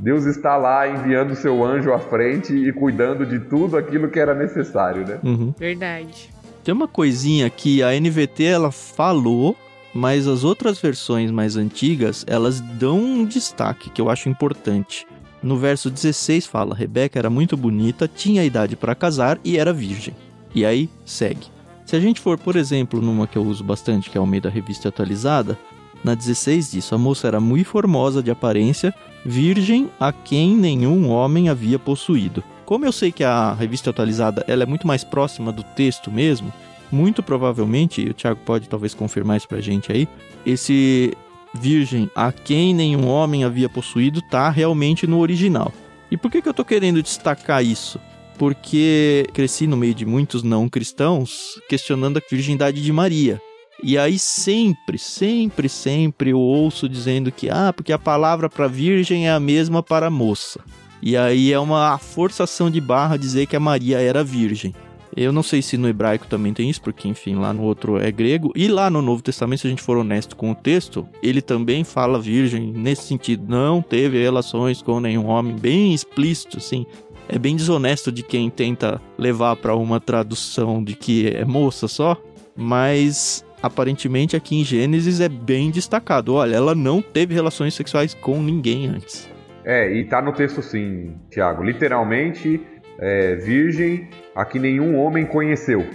Deus está lá enviando seu anjo à frente e cuidando de tudo aquilo que era necessário, né? Uhum. Verdade. Tem uma coisinha que a NVT ela falou, mas as outras versões mais antigas, elas dão um destaque que eu acho importante. No verso 16 fala: Rebeca era muito bonita, tinha idade para casar e era virgem. E aí segue. Se a gente for, por exemplo, numa que eu uso bastante, que é o meio da revista atualizada, na 16 diz: a moça era muito formosa de aparência, virgem a quem nenhum homem havia possuído. Como eu sei que a revista atualizada ela é muito mais próxima do texto mesmo, muito provavelmente, e o Thiago pode talvez confirmar isso pra gente aí, esse virgem a quem nenhum homem havia possuído tá realmente no original. E por que, que eu tô querendo destacar isso? Porque cresci no meio de muitos não cristãos questionando a virgindade de Maria. E aí sempre, sempre, sempre eu ouço dizendo que ah, porque a palavra para virgem é a mesma para moça. E aí é uma forçação de barra dizer que a Maria era virgem. Eu não sei se no hebraico também tem isso, porque enfim, lá no outro é grego. E lá no Novo Testamento, se a gente for honesto com o texto, ele também fala virgem nesse sentido. Não teve relações com nenhum homem, bem explícito, assim. É bem desonesto de quem tenta levar para uma tradução de que é moça só, mas aparentemente aqui em Gênesis é bem destacado. Olha, ela não teve relações sexuais com ninguém antes. É, e tá no texto sim, Tiago. Literalmente, é, virgem a que nenhum homem conheceu.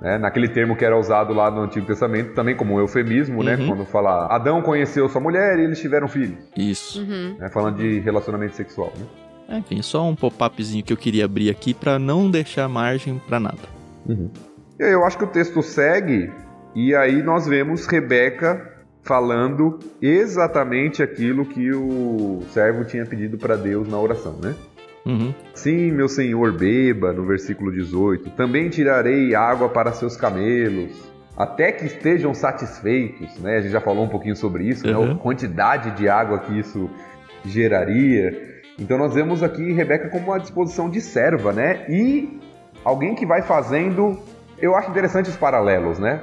Né? Naquele termo que era usado lá no Antigo Testamento, também como um eufemismo, né? Uhum. Quando fala Adão conheceu sua mulher e eles tiveram filho. Isso. Uhum. Né? Falando de relacionamento sexual, né? É, Enfim, só um pop-upzinho que eu queria abrir aqui pra não deixar margem pra nada. E aí Eu acho que o texto segue e aí nós vemos Rebeca falando exatamente aquilo que o servo tinha pedido para Deus na oração, né? Uhum. Sim, meu senhor, beba, no versículo 18. Também tirarei água para seus camelos, até que estejam satisfeitos, né? A gente já falou um pouquinho sobre isso, né? Uhum. A quantidade de água que isso geraria. Então nós vemos aqui Rebeca como uma disposição de serva, né? E alguém que vai fazendo. Eu acho interessante os paralelos, né?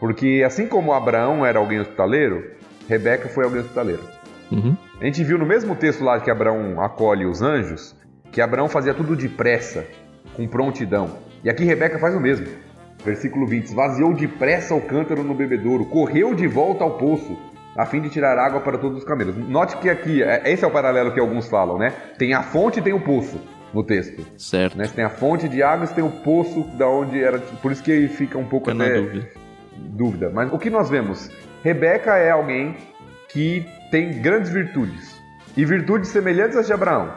Porque assim como Abraão era alguém hospitaleiro, Rebeca foi alguém hospitaleiro. Uhum. A gente viu no mesmo texto lá que Abraão acolhe os anjos, que Abraão fazia tudo depressa, com prontidão. E aqui Rebeca faz o mesmo. Versículo 20: Esvaziou depressa o cântaro no bebedouro, correu de volta ao poço, a fim de tirar água para todos os camelos. Note que aqui, é- esse é o paralelo que alguns falam, né? Tem a fonte e tem o poço no texto. Certo. Né? Você tem a fonte de água, você tem o poço da onde era. Por isso que fica um pouco Fica até dúvida. Mas o que nós vemos? Rebeca é alguém que tem grandes virtudes. E virtudes semelhantes às de Abraão,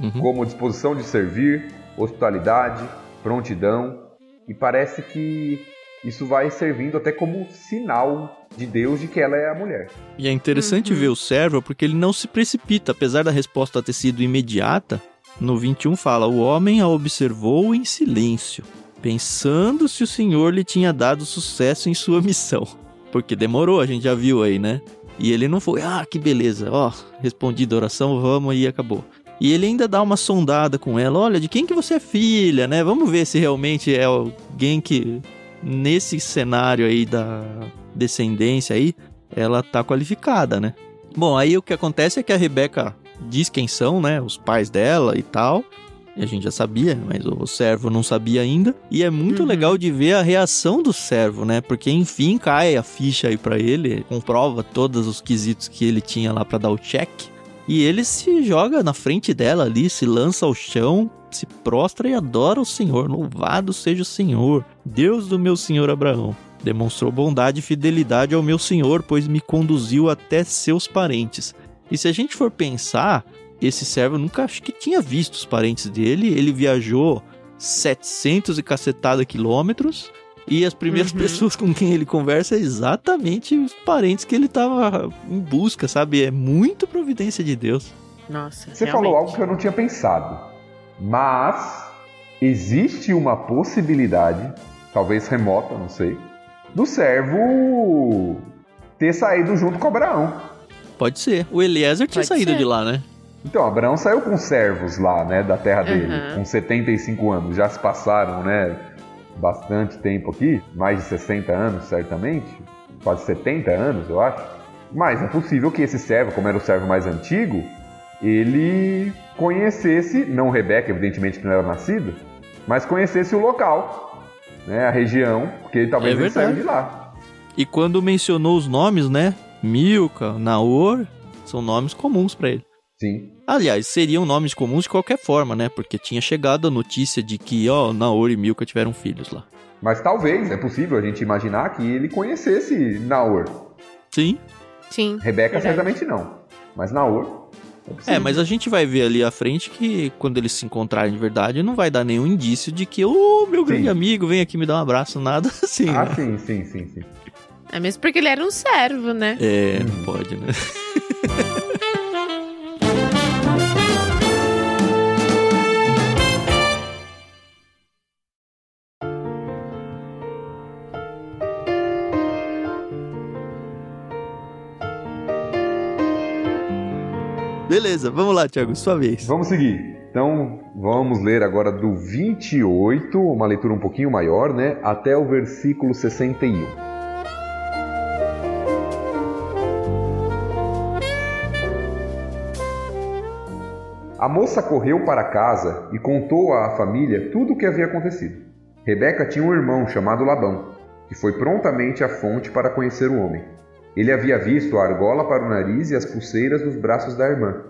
Uhum. como disposição de servir, hospitalidade, prontidão. E parece que isso vai servindo até como sinal de Deus de que ela é a mulher. E é interessante Uhum. ver o servo porque ele não se precipita, apesar da resposta ter sido imediata. No 21 fala: O homem a observou em silêncio, pensando se o Senhor lhe tinha dado sucesso em sua missão. Porque demorou, a gente já viu aí, né? E ele não foi, ah, que beleza, ó, respondida a oração, vamos e acabou. E ele ainda dá uma sondada com ela, olha, de quem que você é filha, né? Vamos ver se realmente é alguém que, nesse cenário aí da descendência aí, ela tá qualificada, né? Bom, aí o que acontece é que a Rebeca diz quem são, né? Os pais dela e tal. E a gente já sabia, mas o servo não sabia ainda. E é muito Uhum. legal de ver a reação do servo, né? Porque enfim cai a ficha aí pra ele, comprova todos os quesitos que ele tinha lá pra dar o check. E ele se joga na frente dela ali, se lança ao chão, se prostra e adora o Senhor. Louvado seja o Senhor, Deus do meu senhor Abraão. Demonstrou bondade e fidelidade ao meu senhor, pois me conduziu até seus parentes. E se a gente for pensar, esse servo nunca acho que tinha visto os parentes dele. Ele viajou 700 e cacetada quilômetros. E as primeiras Uhum. pessoas com quem ele conversa é exatamente os parentes que ele tava em busca, sabe? É muito providência de Deus. Nossa. Você realmente. falou algo que eu não tinha pensado. Mas existe uma possibilidade, talvez remota, não sei, do servo ter saído junto com Abraão. Pode ser. O Eliezer tinha Pode saído ser. de lá, né? Então, Abraão saiu com servos lá, né, da terra dele, Uhum. com 75 anos. Já se passaram, né, bastante tempo aqui, mais de 60 anos, certamente, quase 70 anos, eu acho. Mas é possível que esse servo, como era o servo mais antigo, ele conhecesse, não Rebeca, evidentemente que não era nascido, mas conhecesse o local, né, a região, porque talvez É ele saiu de lá. E quando mencionou os nomes, né? Milka, Naor, são nomes comuns pra ele. Sim. Aliás, seriam nomes comuns de qualquer forma, né? Porque tinha chegado a notícia de que, ó, Naor e Milka tiveram filhos lá. Mas talvez, é possível a gente imaginar que ele conhecesse Naor. Sim. Sim. Rebeca Verdade. certamente não. Mas Naor. É, É, mas a gente vai ver ali à frente que quando eles se encontrarem de verdade, não vai dar nenhum indício de que, ô, meu grande Sim. amigo, vem aqui me dar um abraço, nada assim. Ah, né? sim, sim, sim, sim. É mesmo porque ele era um servo, né? É, Hum. não pode, né? Beleza, vamos lá, Thiago, sua vez. Vamos seguir. Então, vamos ler agora do 28, uma leitura um pouquinho maior, né? Até o versículo 61. A moça correu para casa e contou à família tudo o que havia acontecido. Rebeca tinha um irmão chamado Labão, que foi prontamente à fonte para conhecer o homem. Ele havia visto a argola para o nariz e as pulseiras nos braços da irmã.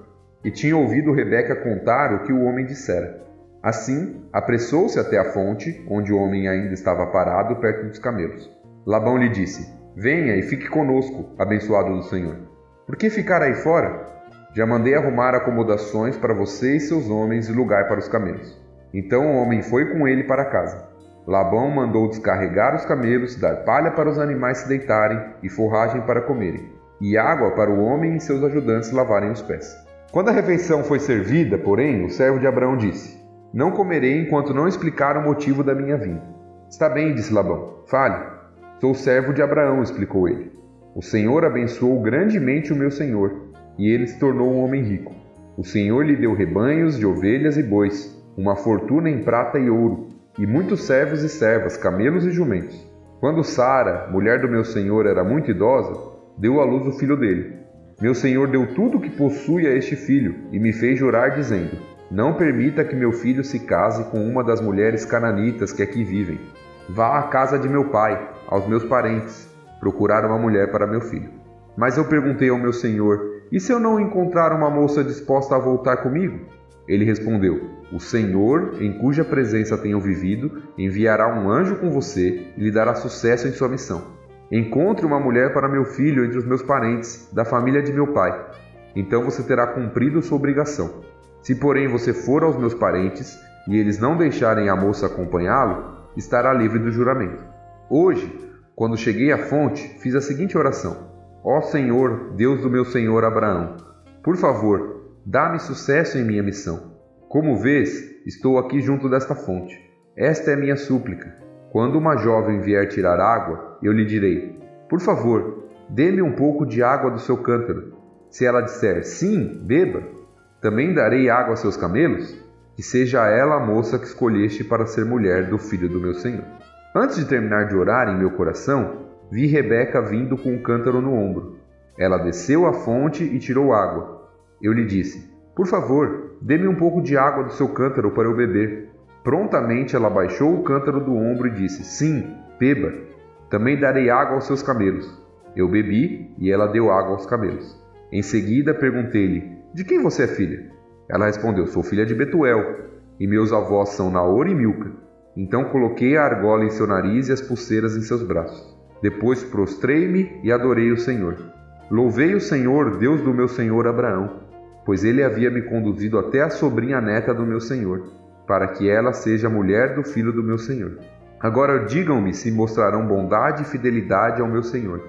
e tinha ouvido Rebeca contar o que o homem dissera. Assim, apressou-se até a fonte, onde o homem ainda estava parado perto dos camelos. Labão lhe disse: Venha e fique conosco, abençoado do Senhor. Por que ficar aí fora? Já mandei arrumar acomodações para você e seus homens e lugar para os camelos. Então o homem foi com ele para casa. Labão mandou descarregar os camelos, dar palha para os animais se deitarem e forragem para comerem, e água para o homem e seus ajudantes lavarem os pés. Quando a refeição foi servida, porém, o servo de Abraão disse: Não comerei enquanto não explicar o motivo da minha vinda. Está bem, disse Labão, fale. Sou servo de Abraão, explicou ele. O Senhor abençoou grandemente o meu senhor, e ele se tornou um homem rico. O Senhor lhe deu rebanhos de ovelhas e bois, uma fortuna em prata e ouro, e muitos servos e servas, camelos e jumentos. Quando Sara, mulher do meu senhor, era muito idosa, deu à luz o filho dele. Meu senhor deu tudo o que possui a este filho e me fez jurar, dizendo: Não permita que meu filho se case com uma das mulheres cananitas que aqui vivem. Vá à casa de meu pai, aos meus parentes, procurar uma mulher para meu filho. Mas eu perguntei ao meu senhor: E se eu não encontrar uma moça disposta a voltar comigo? Ele respondeu: O Senhor, em cuja presença tenho vivido, enviará um anjo com você e lhe dará sucesso em sua missão. Encontre uma mulher para meu filho entre os meus parentes, da família de meu pai. Então você terá cumprido sua obrigação. Se, porém, você for aos meus parentes e eles não deixarem a moça acompanhá-lo, estará livre do juramento. Hoje, quando cheguei à fonte, fiz a seguinte oração: Ó Senhor, Deus do meu senhor Abraão, por favor, Dá-me sucesso em minha missão. Como vês, estou aqui junto desta fonte. Esta é minha súplica. Quando uma jovem vier tirar água, eu lhe direi: Por favor, dê-me um pouco de água do seu cântaro. Se ela disser sim, beba. Também darei água a seus camelos? Que seja ela a moça que escolheste para ser mulher do filho do meu senhor. Antes de terminar de orar em meu coração, vi Rebeca vindo com um cântaro no ombro. Ela desceu à fonte e tirou água eu lhe disse: Por favor, dê-me um pouco de água do seu cântaro para eu beber. Prontamente ela baixou o cântaro do ombro e disse: Sim, beba. Também darei água aos seus camelos. Eu bebi e ela deu água aos camelos. Em seguida perguntei-lhe: De quem você é filha? Ela respondeu: Sou filha de Betuel, e meus avós são Naor e Milca. Então coloquei a argola em seu nariz e as pulseiras em seus braços. Depois prostrei-me e adorei o Senhor. Louvei o Senhor, Deus do meu senhor Abraão pois ele havia me conduzido até a sobrinha neta do meu senhor, para que ela seja mulher do filho do meu senhor. Agora digam-me se mostrarão bondade e fidelidade ao meu senhor.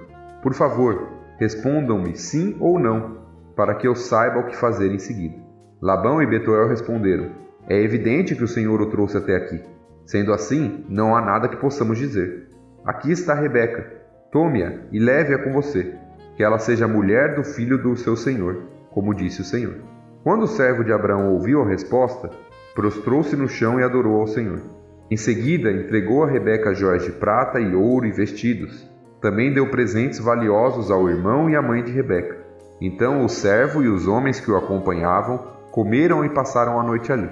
Por favor, respondam-me sim ou não, para que eu saiba o que fazer em seguida. Labão e Betuel responderam: É evidente que o Senhor o trouxe até aqui. Sendo assim, não há nada que possamos dizer. Aqui está Rebeca. Tome-a e leve-a com você, que ela seja mulher do filho do seu senhor como disse o Senhor. Quando o servo de Abraão ouviu a resposta, prostrou-se no chão e adorou ao Senhor. Em seguida, entregou a Rebeca joias de prata e ouro e vestidos. Também deu presentes valiosos ao irmão e à mãe de Rebeca. Então o servo e os homens que o acompanhavam comeram e passaram a noite ali.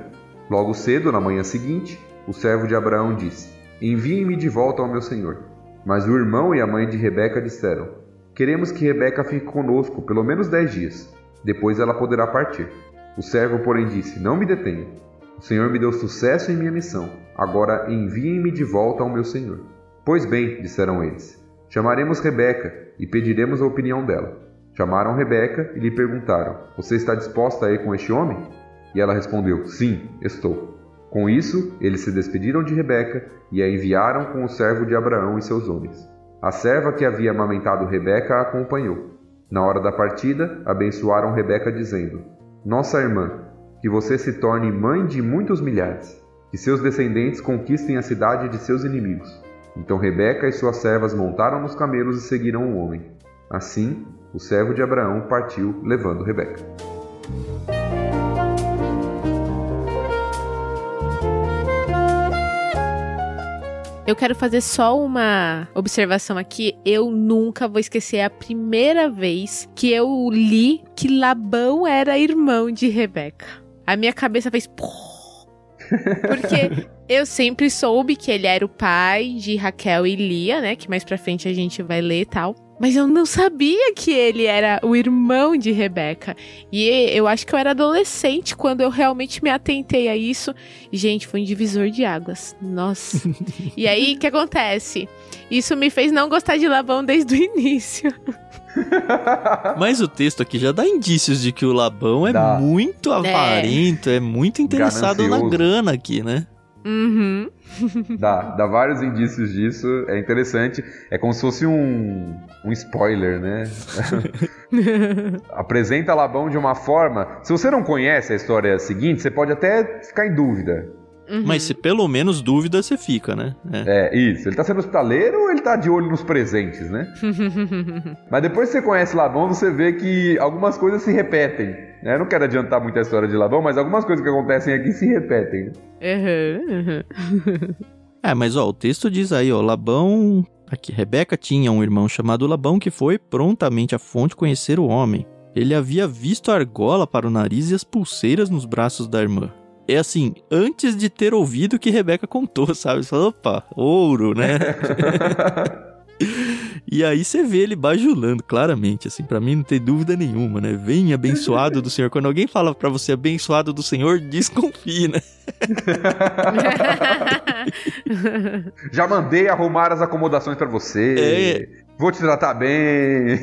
Logo cedo, na manhã seguinte, o servo de Abraão disse: Enviem-me de volta ao meu senhor. Mas o irmão e a mãe de Rebeca disseram: Queremos que Rebeca fique conosco pelo menos dez dias. Depois ela poderá partir. O servo, porém, disse: Não me detenha. O Senhor me deu sucesso em minha missão. Agora enviem-me de volta ao meu senhor. Pois bem, disseram eles, chamaremos Rebeca e pediremos a opinião dela. Chamaram Rebeca e lhe perguntaram: Você está disposta a ir com este homem? E ela respondeu: Sim, estou. Com isso, eles se despediram de Rebeca e a enviaram com o servo de Abraão e seus homens. A serva que havia amamentado Rebeca a acompanhou. Na hora da partida, abençoaram Rebeca, dizendo: Nossa irmã, que você se torne mãe de muitos milhares, que seus descendentes conquistem a cidade de seus inimigos. Então Rebeca e suas servas montaram nos camelos e seguiram o homem. Assim, o servo de Abraão partiu, levando Rebeca. Eu quero fazer só uma observação aqui. Eu nunca vou esquecer a primeira vez que eu li que Labão era irmão de Rebeca. A minha cabeça fez. Porque eu sempre soube que ele era o pai de Raquel e Lia, né? Que mais pra frente a gente vai ler e tal. Mas eu não sabia que ele era o irmão de Rebeca. E eu acho que eu era adolescente quando eu realmente me atentei a isso. Gente, foi um divisor de águas. Nossa. e aí, o que acontece? Isso me fez não gostar de Labão desde o início. Mas o texto aqui já dá indícios de que o Labão é dá. muito avarento, é, é muito interessado na grana aqui, né? Uhum. dá, dá vários indícios disso, é interessante. É como se fosse um, um spoiler, né? Apresenta Labão de uma forma. Se você não conhece a história seguinte, você pode até ficar em dúvida. Uhum. Mas se pelo menos dúvida você fica, né? É. é. isso. Ele tá sendo hospitaleiro ou ele tá de olho nos presentes, né? Mas depois que você conhece Labão, você vê que algumas coisas se repetem. Né? Eu não quero adiantar muito a história de Labão, mas algumas coisas que acontecem aqui se repetem. Uhum, uhum. é, mas ó, o texto diz aí, ó, Labão. Aqui, Rebeca tinha um irmão chamado Labão que foi prontamente à fonte conhecer o homem. Ele havia visto a argola para o nariz e as pulseiras nos braços da irmã é assim, antes de ter ouvido que Rebeca contou, sabe? Você fala, opa, ouro, né? e aí você vê ele bajulando, claramente, assim, para mim não tem dúvida nenhuma, né? Vem abençoado do Senhor. Quando alguém fala para você abençoado do Senhor, desconfie, né? Já mandei arrumar as acomodações para você. É. Vou te tratar bem.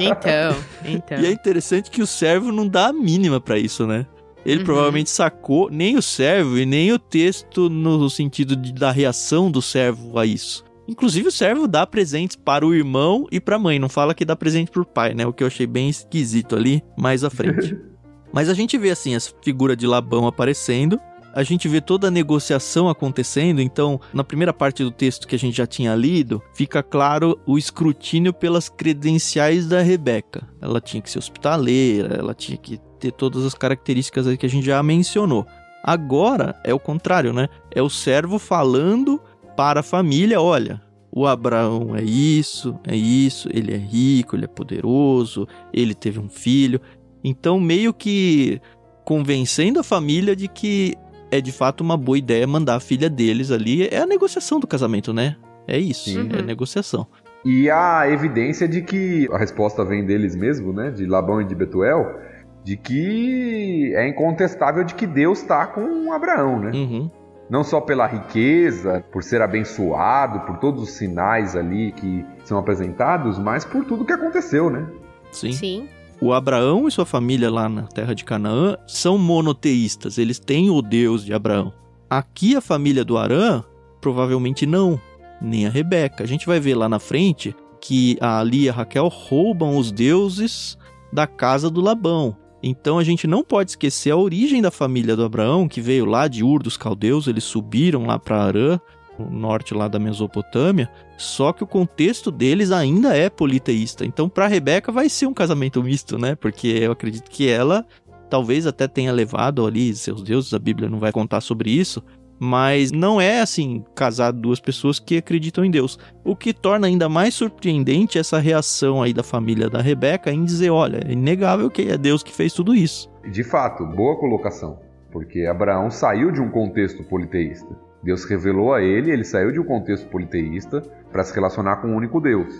Então, então. E é interessante que o servo não dá a mínima para isso, né? Ele uhum. provavelmente sacou nem o servo e nem o texto no sentido de, da reação do servo a isso. Inclusive o servo dá presentes para o irmão e para a mãe, não fala que dá presente para o pai, né? O que eu achei bem esquisito ali mais à frente. Mas a gente vê assim essa figura de Labão aparecendo, a gente vê toda a negociação acontecendo, então, na primeira parte do texto que a gente já tinha lido, fica claro o escrutínio pelas credenciais da Rebeca. Ela tinha que ser hospitaleira, ela tinha que ter todas as características que a gente já mencionou. Agora é o contrário, né? É o servo falando para a família: olha, o Abraão é isso, é isso, ele é rico, ele é poderoso, ele teve um filho. Então, meio que convencendo a família de que é de fato uma boa ideia mandar a filha deles ali. É a negociação do casamento, né? É isso, uhum. é a negociação. E a evidência de que a resposta vem deles mesmo, né? De Labão e de Betuel de que é incontestável de que Deus está com Abraão, né? Uhum. Não só pela riqueza, por ser abençoado, por todos os sinais ali que são apresentados, mas por tudo que aconteceu, né? Sim. Sim. O Abraão e sua família lá na terra de Canaã são monoteístas, eles têm o Deus de Abraão. Aqui a família do Arã, provavelmente não, nem a Rebeca. A gente vai ver lá na frente que a Ali e a Raquel roubam os deuses da casa do Labão. Então a gente não pode esquecer a origem da família do Abraão, que veio lá de Ur dos Caldeus, eles subiram lá para Arã, no norte lá da Mesopotâmia, só que o contexto deles ainda é politeísta. Então para Rebeca vai ser um casamento misto, né? Porque eu acredito que ela talvez até tenha levado ali seus deuses, a Bíblia não vai contar sobre isso, mas não é assim casar duas pessoas que acreditam em Deus. O que torna ainda mais surpreendente essa reação aí da família da Rebeca em dizer, olha, é inegável que é Deus que fez tudo isso. De fato, boa colocação, porque Abraão saiu de um contexto politeísta. Deus revelou a ele, ele saiu de um contexto politeísta para se relacionar com o único Deus.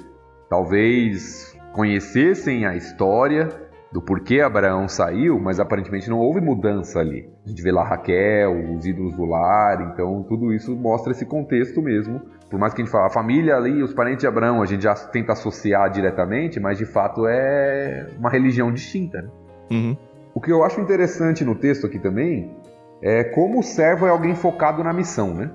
Talvez conhecessem a história, do porquê Abraão saiu, mas aparentemente não houve mudança ali. A gente vê lá Raquel, os ídolos do lar, então tudo isso mostra esse contexto mesmo. Por mais que a gente fale a família ali, os parentes de Abraão, a gente já tenta associar diretamente, mas de fato é uma religião distinta. Né? Uhum. O que eu acho interessante no texto aqui também é como o servo é alguém focado na missão, né?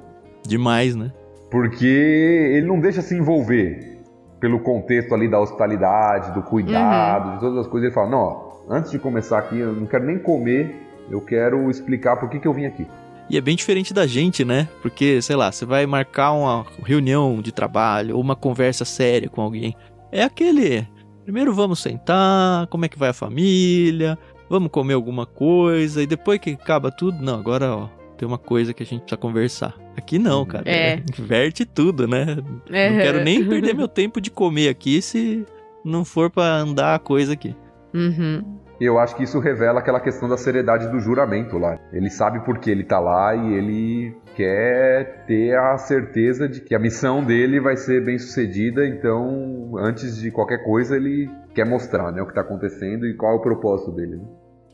Demais, né? Porque ele não deixa se envolver pelo contexto ali da hospitalidade, do cuidado, uhum. de todas as coisas, ele fala: não, ó, antes de começar aqui, eu não quero nem comer, eu quero explicar por que, que eu vim aqui. E é bem diferente da gente, né? Porque, sei lá, você vai marcar uma reunião de trabalho ou uma conversa séria com alguém. É aquele. Primeiro vamos sentar, como é que vai a família, vamos comer alguma coisa, e depois que acaba tudo, não, agora, ó, tem uma coisa que a gente precisa conversar. Aqui não, cara. É. Inverte tudo, né? É. Não quero nem perder meu tempo de comer aqui se não for para andar a coisa aqui. Uhum. Eu acho que isso revela aquela questão da seriedade do juramento lá. Ele sabe por que ele tá lá e ele quer ter a certeza de que a missão dele vai ser bem sucedida, então antes de qualquer coisa ele quer mostrar né, o que está acontecendo e qual é o propósito dele. Né?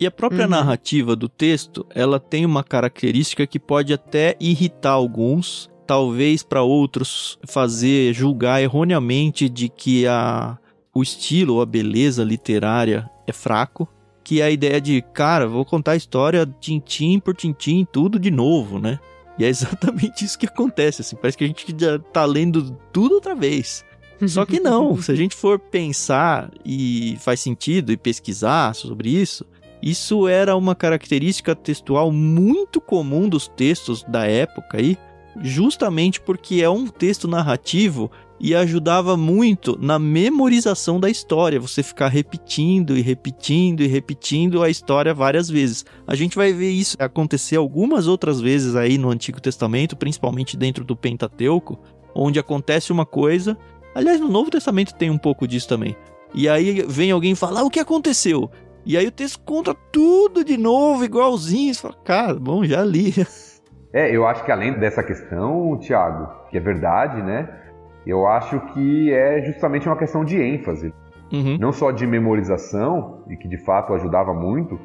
E a própria uhum. narrativa do texto, ela tem uma característica que pode até irritar alguns, talvez para outros fazer julgar erroneamente de que a, o estilo ou a beleza literária é fraco, que é a ideia de, cara, vou contar a história tintim por tintim, tudo de novo, né? E é exatamente isso que acontece, assim, parece que a gente já tá lendo tudo outra vez. Só que não, se a gente for pensar e faz sentido e pesquisar sobre isso, isso era uma característica textual muito comum dos textos da época aí, justamente porque é um texto narrativo e ajudava muito na memorização da história, você ficar repetindo e repetindo e repetindo a história várias vezes. A gente vai ver isso acontecer algumas outras vezes aí no Antigo Testamento, principalmente dentro do Pentateuco, onde acontece uma coisa. Aliás, no Novo Testamento tem um pouco disso também. E aí vem alguém falar ah, o que aconteceu. E aí o texto conta tudo de novo, igualzinho. Você fala, cara, bom, já li. É, eu acho que além dessa questão, Tiago, que é verdade, né? Eu acho que é justamente uma questão de ênfase. Uhum. Não só de memorização, e que de fato ajudava muito,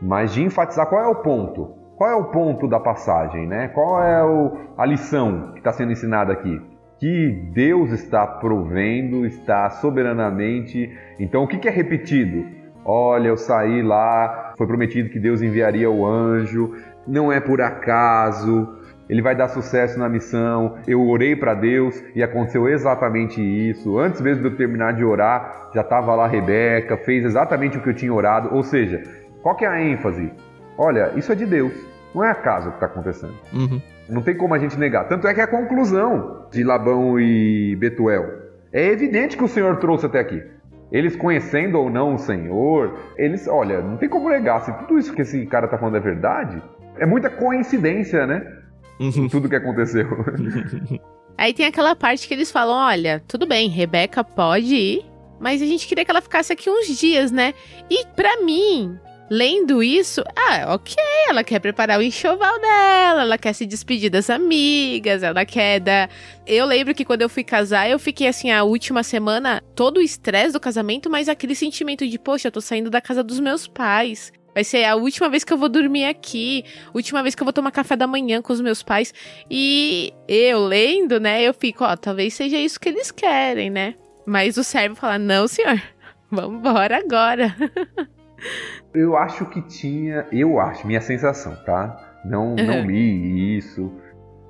mas de enfatizar qual é o ponto. Qual é o ponto da passagem, né? Qual é o, a lição que está sendo ensinada aqui? Que Deus está provendo, está soberanamente. Então, o que, que é repetido? Olha, eu saí lá, foi prometido que Deus enviaria o anjo, não é por acaso, ele vai dar sucesso na missão. Eu orei para Deus e aconteceu exatamente isso. Antes mesmo de eu terminar de orar, já estava lá Rebeca, fez exatamente o que eu tinha orado. Ou seja, qual que é a ênfase? Olha, isso é de Deus, não é acaso o que está acontecendo. Uhum. Não tem como a gente negar. Tanto é que a conclusão de Labão e Betuel é evidente que o Senhor trouxe até aqui. Eles conhecendo ou não o Senhor, eles, olha, não tem como negar. Se tudo isso que esse cara tá falando é verdade, é muita coincidência, né? Uhum. Tudo que aconteceu. Aí tem aquela parte que eles falam: olha, tudo bem, Rebeca pode ir, mas a gente queria que ela ficasse aqui uns dias, né? E para mim, Lendo isso, ah, ok, ela quer preparar o enxoval dela, ela quer se despedir das amigas, ela quer dar. Eu lembro que quando eu fui casar, eu fiquei assim, a última semana, todo o estresse do casamento, mas aquele sentimento de, poxa, eu tô saindo da casa dos meus pais. Vai ser a última vez que eu vou dormir aqui, última vez que eu vou tomar café da manhã com os meus pais. E eu lendo, né, eu fico, ó, talvez seja isso que eles querem, né? Mas o servo fala: não, senhor, vamos embora agora. Eu acho que tinha, eu acho, minha sensação, tá? Não, uhum. não li isso,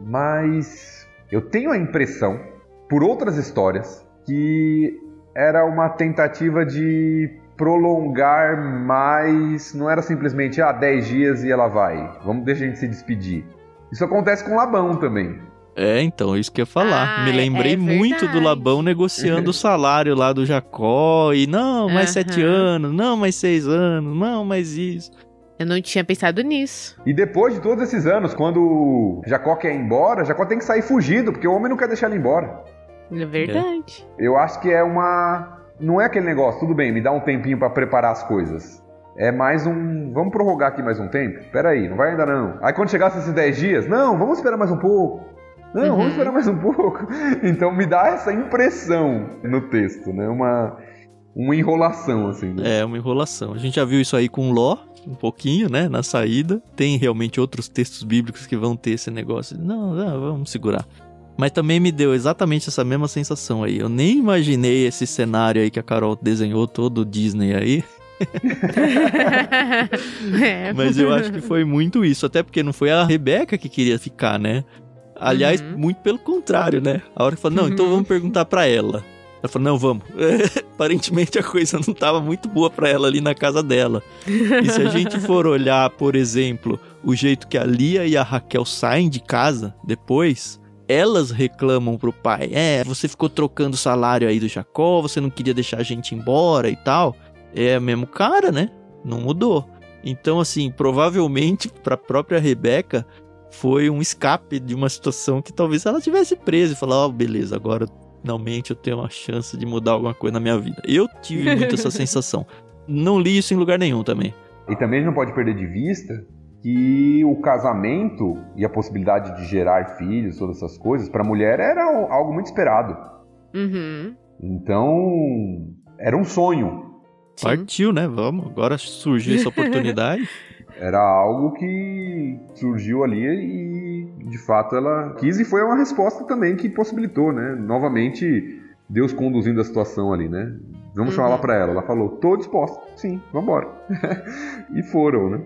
mas eu tenho a impressão, por outras histórias, que era uma tentativa de prolongar mais, não era simplesmente, ah, 10 dias e ela vai, vamos deixar a gente se despedir. Isso acontece com Labão também. É, então, isso que eu ia falar. Ah, Me lembrei é muito do Labão negociando o salário lá do Jacó. E não, mais uhum. sete anos, não, mais seis anos, não, mais isso. Eu não tinha pensado nisso. E depois de todos esses anos, quando Jacó quer ir embora, Jacó tem que sair fugido, porque o homem não quer deixar ele embora. É verdade. É. Eu acho que é uma. Não é aquele negócio, tudo bem, me dá um tempinho para preparar as coisas. É mais um. Vamos prorrogar aqui mais um tempo? Pera aí, não vai ainda não. Aí quando chegasse esses 10 dias, não, vamos esperar mais um pouco. Não, uhum. vamos esperar mais um pouco. Então me dá essa impressão no texto, né? Uma, uma enrolação, assim. Né? É, uma enrolação. A gente já viu isso aí com Ló, um pouquinho, né? Na saída. Tem realmente outros textos bíblicos que vão ter esse negócio. Não, não vamos segurar. Mas também me deu exatamente essa mesma sensação aí. Eu nem imaginei esse cenário aí que a Carol desenhou todo o Disney aí. Mas eu acho que foi muito isso. Até porque não foi a Rebeca que queria ficar, né? Aliás, uhum. muito pelo contrário, né? A hora que falou, não, então vamos perguntar para ela. Ela falou, não, vamos. aparentemente a coisa não estava muito boa para ela ali na casa dela. E se a gente for olhar, por exemplo, o jeito que a Lia e a Raquel saem de casa depois, elas reclamam pro pai: É, você ficou trocando o salário aí do Jacó, você não queria deixar a gente embora e tal. É o mesmo cara, né? Não mudou. Então, assim, provavelmente para a própria Rebeca, foi um escape de uma situação que talvez ela tivesse presa e falar, ó, oh, beleza, agora finalmente eu tenho uma chance de mudar alguma coisa na minha vida. Eu tive muito essa sensação. Não li isso em lugar nenhum também. E também a gente não pode perder de vista que o casamento e a possibilidade de gerar filhos, todas essas coisas, para a mulher era algo muito esperado. Uhum. Então, era um sonho. Sim. Partiu, né? Vamos, agora surgiu essa oportunidade. Era algo que surgiu ali e, de fato, ela quis e foi uma resposta também que possibilitou, né? Novamente, Deus conduzindo a situação ali, né? Vamos uhum. chamar lá para ela. Ela falou: "Tô disposta". Sim, vamos embora. e foram, né?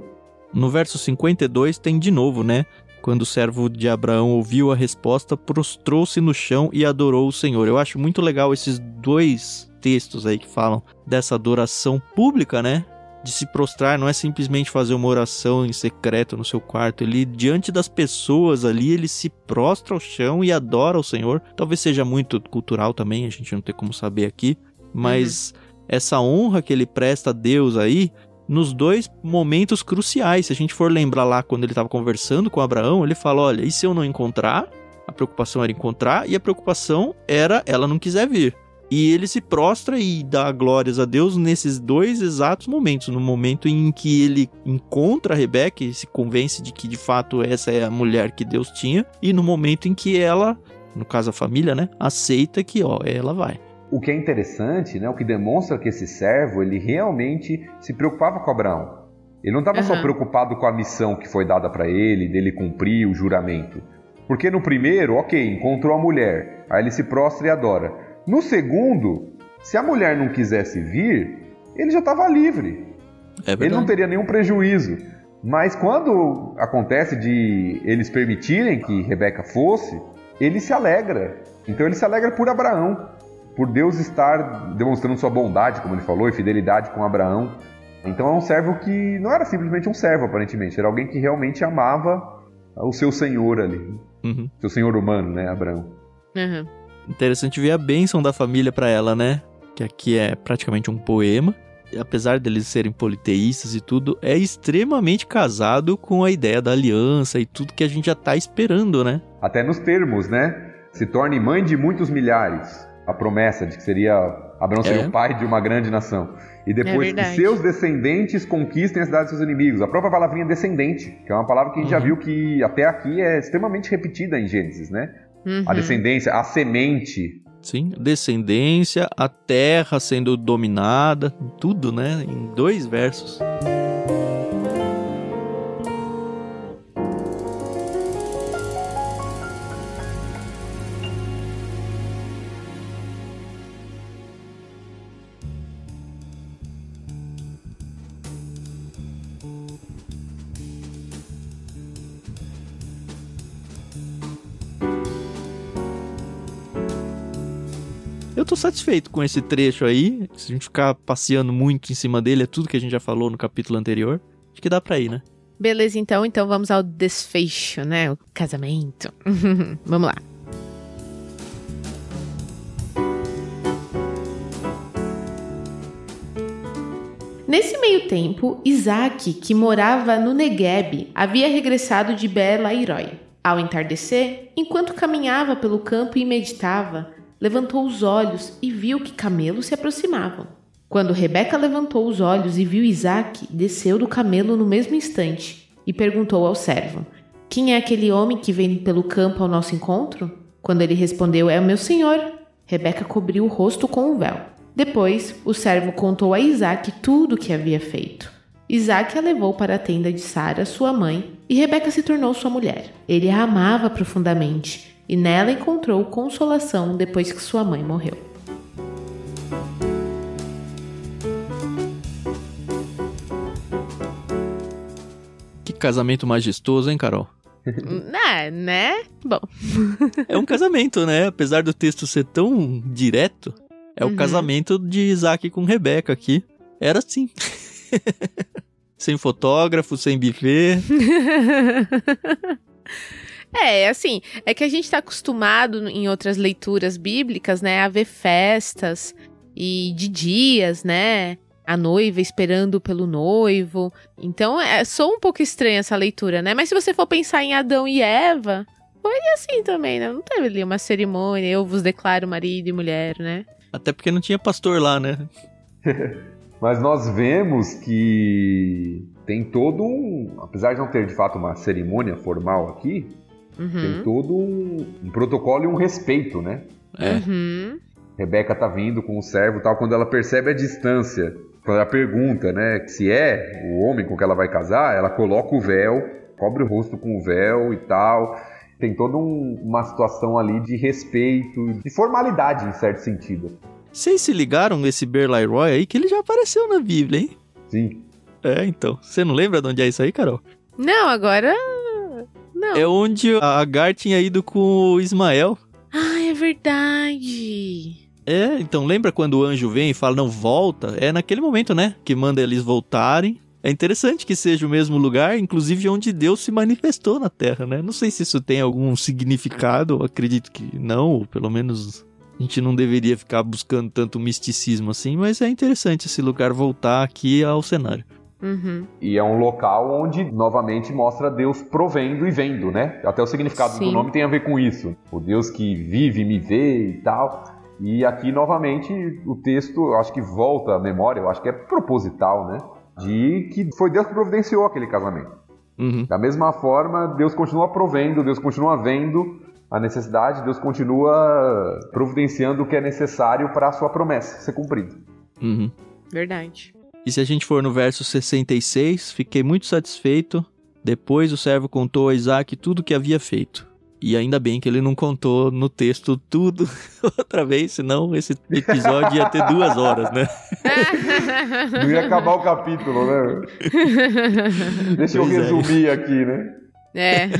No verso 52 tem de novo, né? Quando o servo de Abraão ouviu a resposta, prostrou-se no chão e adorou o Senhor. Eu acho muito legal esses dois textos aí que falam dessa adoração pública, né? De se prostrar, não é simplesmente fazer uma oração em secreto no seu quarto. Ele, diante das pessoas ali, ele se prostra ao chão e adora o Senhor. Talvez seja muito cultural também, a gente não tem como saber aqui. Mas uhum. essa honra que ele presta a Deus aí nos dois momentos cruciais. Se a gente for lembrar lá quando ele estava conversando com Abraão, ele fala: Olha, e se eu não encontrar? A preocupação era encontrar e a preocupação era ela não quiser vir. E ele se prostra e dá glórias a Deus nesses dois exatos momentos. No momento em que ele encontra a Rebeca e se convence de que de fato essa é a mulher que Deus tinha, e no momento em que ela, no caso a família, né, aceita que ó, ela vai. O que é interessante, né, o que demonstra que esse servo ele realmente se preocupava com Abraão. Ele não estava uhum. só preocupado com a missão que foi dada para ele, dele cumprir o juramento. Porque no primeiro, ok, encontrou a mulher, aí ele se prostra e adora. No segundo, se a mulher não quisesse vir, ele já estava livre. É ele não teria nenhum prejuízo. Mas quando acontece de eles permitirem que Rebeca fosse, ele se alegra. Então ele se alegra por Abraão por Deus estar demonstrando sua bondade, como ele falou, e fidelidade com Abraão. Então é um servo que não era simplesmente um servo, aparentemente, era alguém que realmente amava o seu senhor ali. Uhum. Seu senhor humano, né, Abraão. Uhum. Interessante ver a bênção da família para ela, né? Que aqui é praticamente um poema. E apesar deles serem politeístas e tudo, é extremamente casado com a ideia da aliança e tudo que a gente já tá esperando, né? Até nos termos, né? Se torne mãe de muitos milhares a promessa de que seria Abraão seria é. o pai de uma grande nação. E depois é que seus descendentes conquistem a cidade dos seus inimigos. A própria palavrinha descendente, que é uma palavra que a gente uhum. já viu que até aqui é extremamente repetida em Gênesis, né? Uhum. A descendência, a semente. Sim, descendência, a terra sendo dominada, tudo, né? Em dois versos. Satisfeito com esse trecho aí. Se a gente ficar passeando muito em cima dele, é tudo que a gente já falou no capítulo anterior. Acho que dá pra ir, né? Beleza, então, então vamos ao desfecho, né? O casamento. vamos lá. Nesse meio tempo, Isaac, que morava no Negueb, havia regressado de Beer-Lairoi. Ao entardecer, enquanto caminhava pelo campo e meditava, levantou os olhos e viu que camelos se aproximavam. Quando Rebeca levantou os olhos e viu Isaac, desceu do camelo no mesmo instante e perguntou ao servo: Quem é aquele homem que vem pelo campo ao nosso encontro? Quando ele respondeu: É o meu senhor. Rebeca cobriu o rosto com um véu. Depois, o servo contou a Isaac tudo o que havia feito. Isaac a levou para a tenda de Sara, sua mãe, e Rebeca se tornou sua mulher. Ele a amava profundamente e nela encontrou consolação depois que sua mãe morreu. Que casamento majestoso, hein, Carol? Ah, né? Bom. é um casamento, né? Apesar do texto ser tão direto, é o uhum. casamento de Isaac com Rebeca aqui. Era assim. sem fotógrafo, sem buffet. É, assim, é que a gente está acostumado em outras leituras bíblicas, né, a ver festas e de dias, né? A noiva esperando pelo noivo. Então, é só um pouco estranha essa leitura, né? Mas se você for pensar em Adão e Eva, foi assim também, né? Não teve ali uma cerimônia, eu vos declaro marido e mulher, né? Até porque não tinha pastor lá, né? Mas nós vemos que tem todo um. Apesar de não ter de fato uma cerimônia formal aqui, uhum. tem todo um, um, protocolo e um respeito, né? É. Uhum. Rebeca tá vindo com o servo tal, quando ela percebe a distância, quando ela pergunta, né, se é o homem com que ela vai casar, ela coloca o véu, cobre o rosto com o véu e tal. Tem toda um, uma situação ali de respeito, de formalidade em certo sentido. Vocês se ligaram nesse Berlai Roy aí que ele já apareceu na Bíblia, hein? Sim. É, então. Você não lembra de onde é isso aí, Carol? Não, agora. Não. É onde a Agar tinha ido com o Ismael. Ah, é verdade. É, então lembra quando o anjo vem e fala, não, volta? É naquele momento, né? Que manda eles voltarem. É interessante que seja o mesmo lugar, inclusive onde Deus se manifestou na Terra, né? Não sei se isso tem algum significado, acredito que não, ou pelo menos a gente não deveria ficar buscando tanto misticismo assim, mas é interessante esse lugar voltar aqui ao cenário. Uhum. E é um local onde, novamente, mostra Deus provendo e vendo, né? Até o significado Sim. do nome tem a ver com isso. O Deus que vive, me vê e tal. E aqui, novamente, o texto, acho que volta à memória, eu acho que é proposital, né? De que foi Deus que providenciou aquele casamento. Uhum. Da mesma forma, Deus continua provendo, Deus continua vendo a necessidade, Deus continua providenciando o que é necessário para a sua promessa ser cumprida. Uhum. Verdade. E se a gente for no verso 66, fiquei muito satisfeito. Depois o servo contou a Isaac tudo o que havia feito. E ainda bem que ele não contou no texto tudo outra vez, senão esse episódio ia ter duas horas, né? Não ia acabar o capítulo, né? Deixa pois eu é. resumir é. aqui, né? É.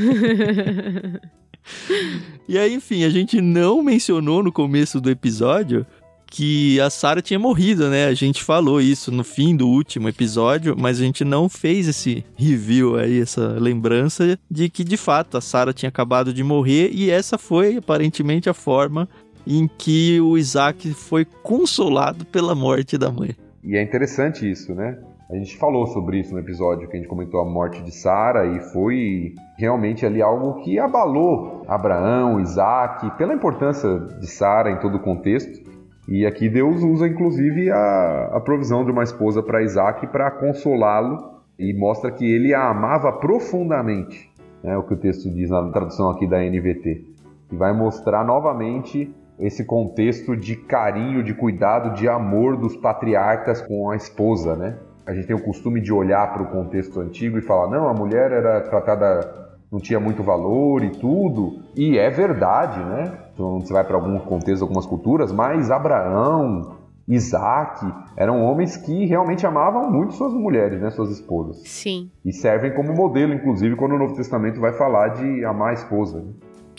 e aí, enfim, a gente não mencionou no começo do episódio que a Sarah tinha morrido, né? A gente falou isso no fim do último episódio, mas a gente não fez esse review aí, essa lembrança de que de fato a Sarah tinha acabado de morrer e essa foi aparentemente a forma em que o Isaac foi consolado pela morte da mãe. E é interessante isso, né? A gente falou sobre isso no episódio que a gente comentou a morte de Sara e foi realmente ali algo que abalou Abraão, Isaac, pela importância de Sara em todo o contexto. E aqui Deus usa inclusive a, a provisão de uma esposa para Isaac para consolá-lo e mostra que ele a amava profundamente. É o que o texto diz na tradução aqui da NVT. E vai mostrar novamente esse contexto de carinho, de cuidado, de amor dos patriarcas com a esposa, né? A gente tem o costume de olhar para o contexto antigo e falar: não, a mulher era tratada não tinha muito valor e tudo. E é verdade, né? Então você vai para algum contexto, algumas culturas, mas Abraão, Isaac eram homens que realmente amavam muito suas mulheres, né, suas esposas. Sim. E servem como modelo, inclusive, quando o Novo Testamento vai falar de amar a esposa. Né?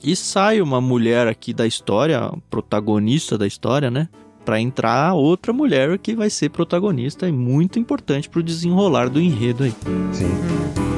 E sai uma mulher aqui da história, protagonista da história, né? Para entrar outra mulher que vai ser protagonista e muito importante para o desenrolar do enredo aí. Sim.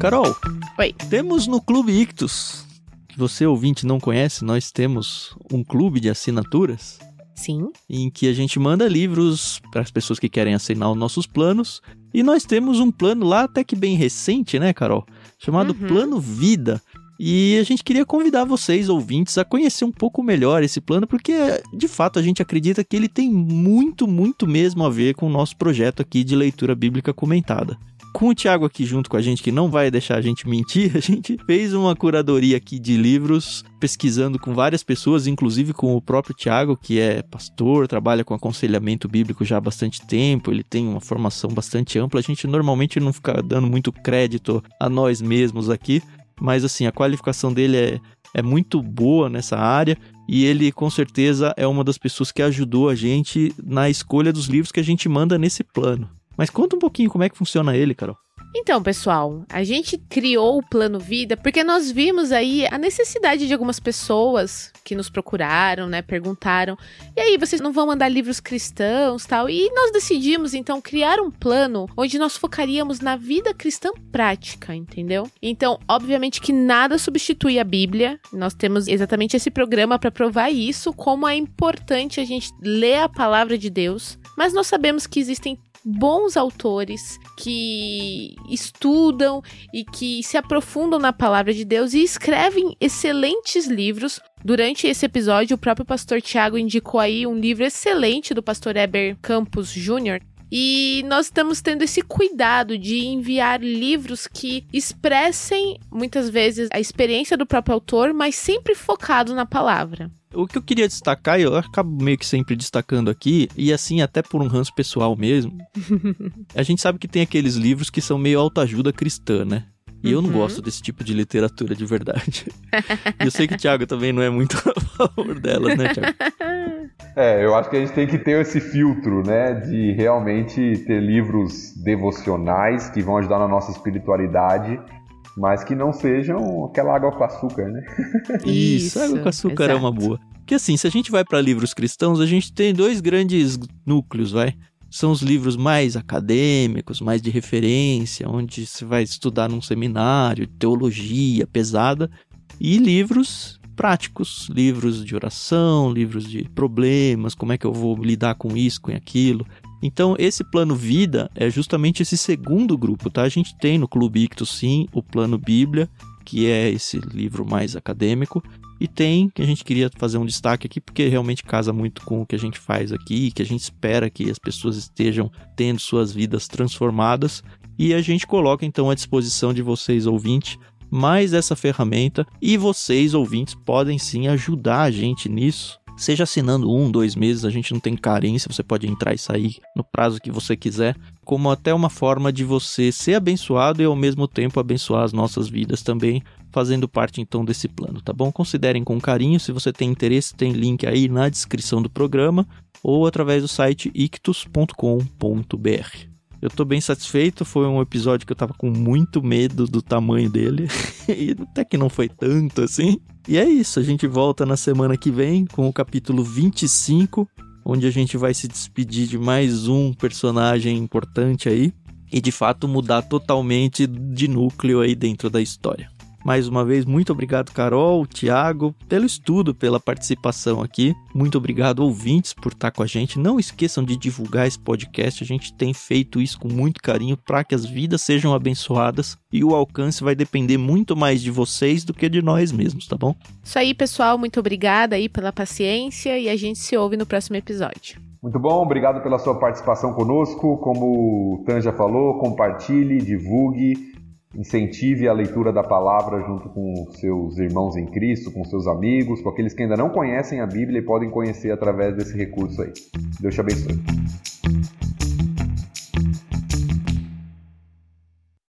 Carol. Oi. Temos no Clube Ictus, que você ouvinte não conhece, nós temos um clube de assinaturas. Sim. Em que a gente manda livros para as pessoas que querem assinar os nossos planos. E nós temos um plano lá até que bem recente, né, Carol? Chamado uhum. Plano Vida. E a gente queria convidar vocês, ouvintes, a conhecer um pouco melhor esse plano, porque de fato a gente acredita que ele tem muito, muito mesmo a ver com o nosso projeto aqui de leitura bíblica comentada com o Thiago aqui junto com a gente, que não vai deixar a gente mentir, a gente fez uma curadoria aqui de livros, pesquisando com várias pessoas, inclusive com o próprio Thiago, que é pastor, trabalha com aconselhamento bíblico já há bastante tempo, ele tem uma formação bastante ampla. A gente normalmente não fica dando muito crédito a nós mesmos aqui, mas assim, a qualificação dele é, é muito boa nessa área e ele com certeza é uma das pessoas que ajudou a gente na escolha dos livros que a gente manda nesse plano. Mas conta um pouquinho como é que funciona ele, Carol. Então, pessoal, a gente criou o Plano Vida porque nós vimos aí a necessidade de algumas pessoas que nos procuraram, né, perguntaram: "E aí, vocês não vão mandar livros cristãos, tal?" E nós decidimos então criar um plano onde nós focaríamos na vida cristã prática, entendeu? Então, obviamente que nada substitui a Bíblia. Nós temos exatamente esse programa para provar isso, como é importante a gente ler a palavra de Deus, mas nós sabemos que existem bons autores que estudam e que se aprofundam na palavra de Deus e escrevem excelentes livros. Durante esse episódio, o próprio pastor Tiago indicou aí um livro excelente do pastor Eber Campos Jr., e nós estamos tendo esse cuidado de enviar livros que expressem muitas vezes a experiência do próprio autor, mas sempre focado na palavra. O que eu queria destacar, eu acabo meio que sempre destacando aqui, e assim até por um ranço pessoal mesmo. a gente sabe que tem aqueles livros que são meio autoajuda cristã, né? E uhum. eu não uhum. gosto desse tipo de literatura de verdade. eu sei que o Thiago também não é muito a favor delas, né, Thiago? É, eu acho que a gente tem que ter esse filtro, né, de realmente ter livros devocionais que vão ajudar na nossa espiritualidade, mas que não sejam aquela água com açúcar, né? Isso, Isso água com açúcar exato. é uma boa. Porque assim, se a gente vai para livros cristãos, a gente tem dois grandes núcleos, vai são os livros mais acadêmicos, mais de referência, onde você vai estudar num seminário, teologia pesada, e livros práticos, livros de oração, livros de problemas, como é que eu vou lidar com isso, com aquilo. Então, esse plano vida é justamente esse segundo grupo, tá? A gente tem no Clube Ictus, sim, o plano Bíblia, que é esse livro mais acadêmico, e tem, que a gente queria fazer um destaque aqui, porque realmente casa muito com o que a gente faz aqui, que a gente espera que as pessoas estejam tendo suas vidas transformadas. E a gente coloca então à disposição de vocês, ouvintes, mais essa ferramenta. E vocês, ouvintes, podem sim ajudar a gente nisso. Seja assinando um, dois meses, a gente não tem carência, você pode entrar e sair no prazo que você quiser, como até uma forma de você ser abençoado e ao mesmo tempo abençoar as nossas vidas também, fazendo parte então desse plano, tá bom? Considerem com carinho, se você tem interesse, tem link aí na descrição do programa ou através do site ictus.com.br. Eu tô bem satisfeito, foi um episódio que eu tava com muito medo do tamanho dele, e até que não foi tanto assim. E é isso, a gente volta na semana que vem com o capítulo 25, onde a gente vai se despedir de mais um personagem importante aí e de fato mudar totalmente de núcleo aí dentro da história. Mais uma vez, muito obrigado, Carol, Tiago, pelo estudo, pela participação aqui. Muito obrigado, ouvintes, por estar com a gente. Não esqueçam de divulgar esse podcast. A gente tem feito isso com muito carinho para que as vidas sejam abençoadas e o alcance vai depender muito mais de vocês do que de nós mesmos, tá bom? Isso aí, pessoal. Muito obrigada aí pela paciência e a gente se ouve no próximo episódio. Muito bom, obrigado pela sua participação conosco. Como o Tanja falou, compartilhe, divulgue incentive a leitura da palavra junto com seus irmãos em Cristo, com seus amigos, com aqueles que ainda não conhecem a Bíblia e podem conhecer através desse recurso aí. Deus te abençoe.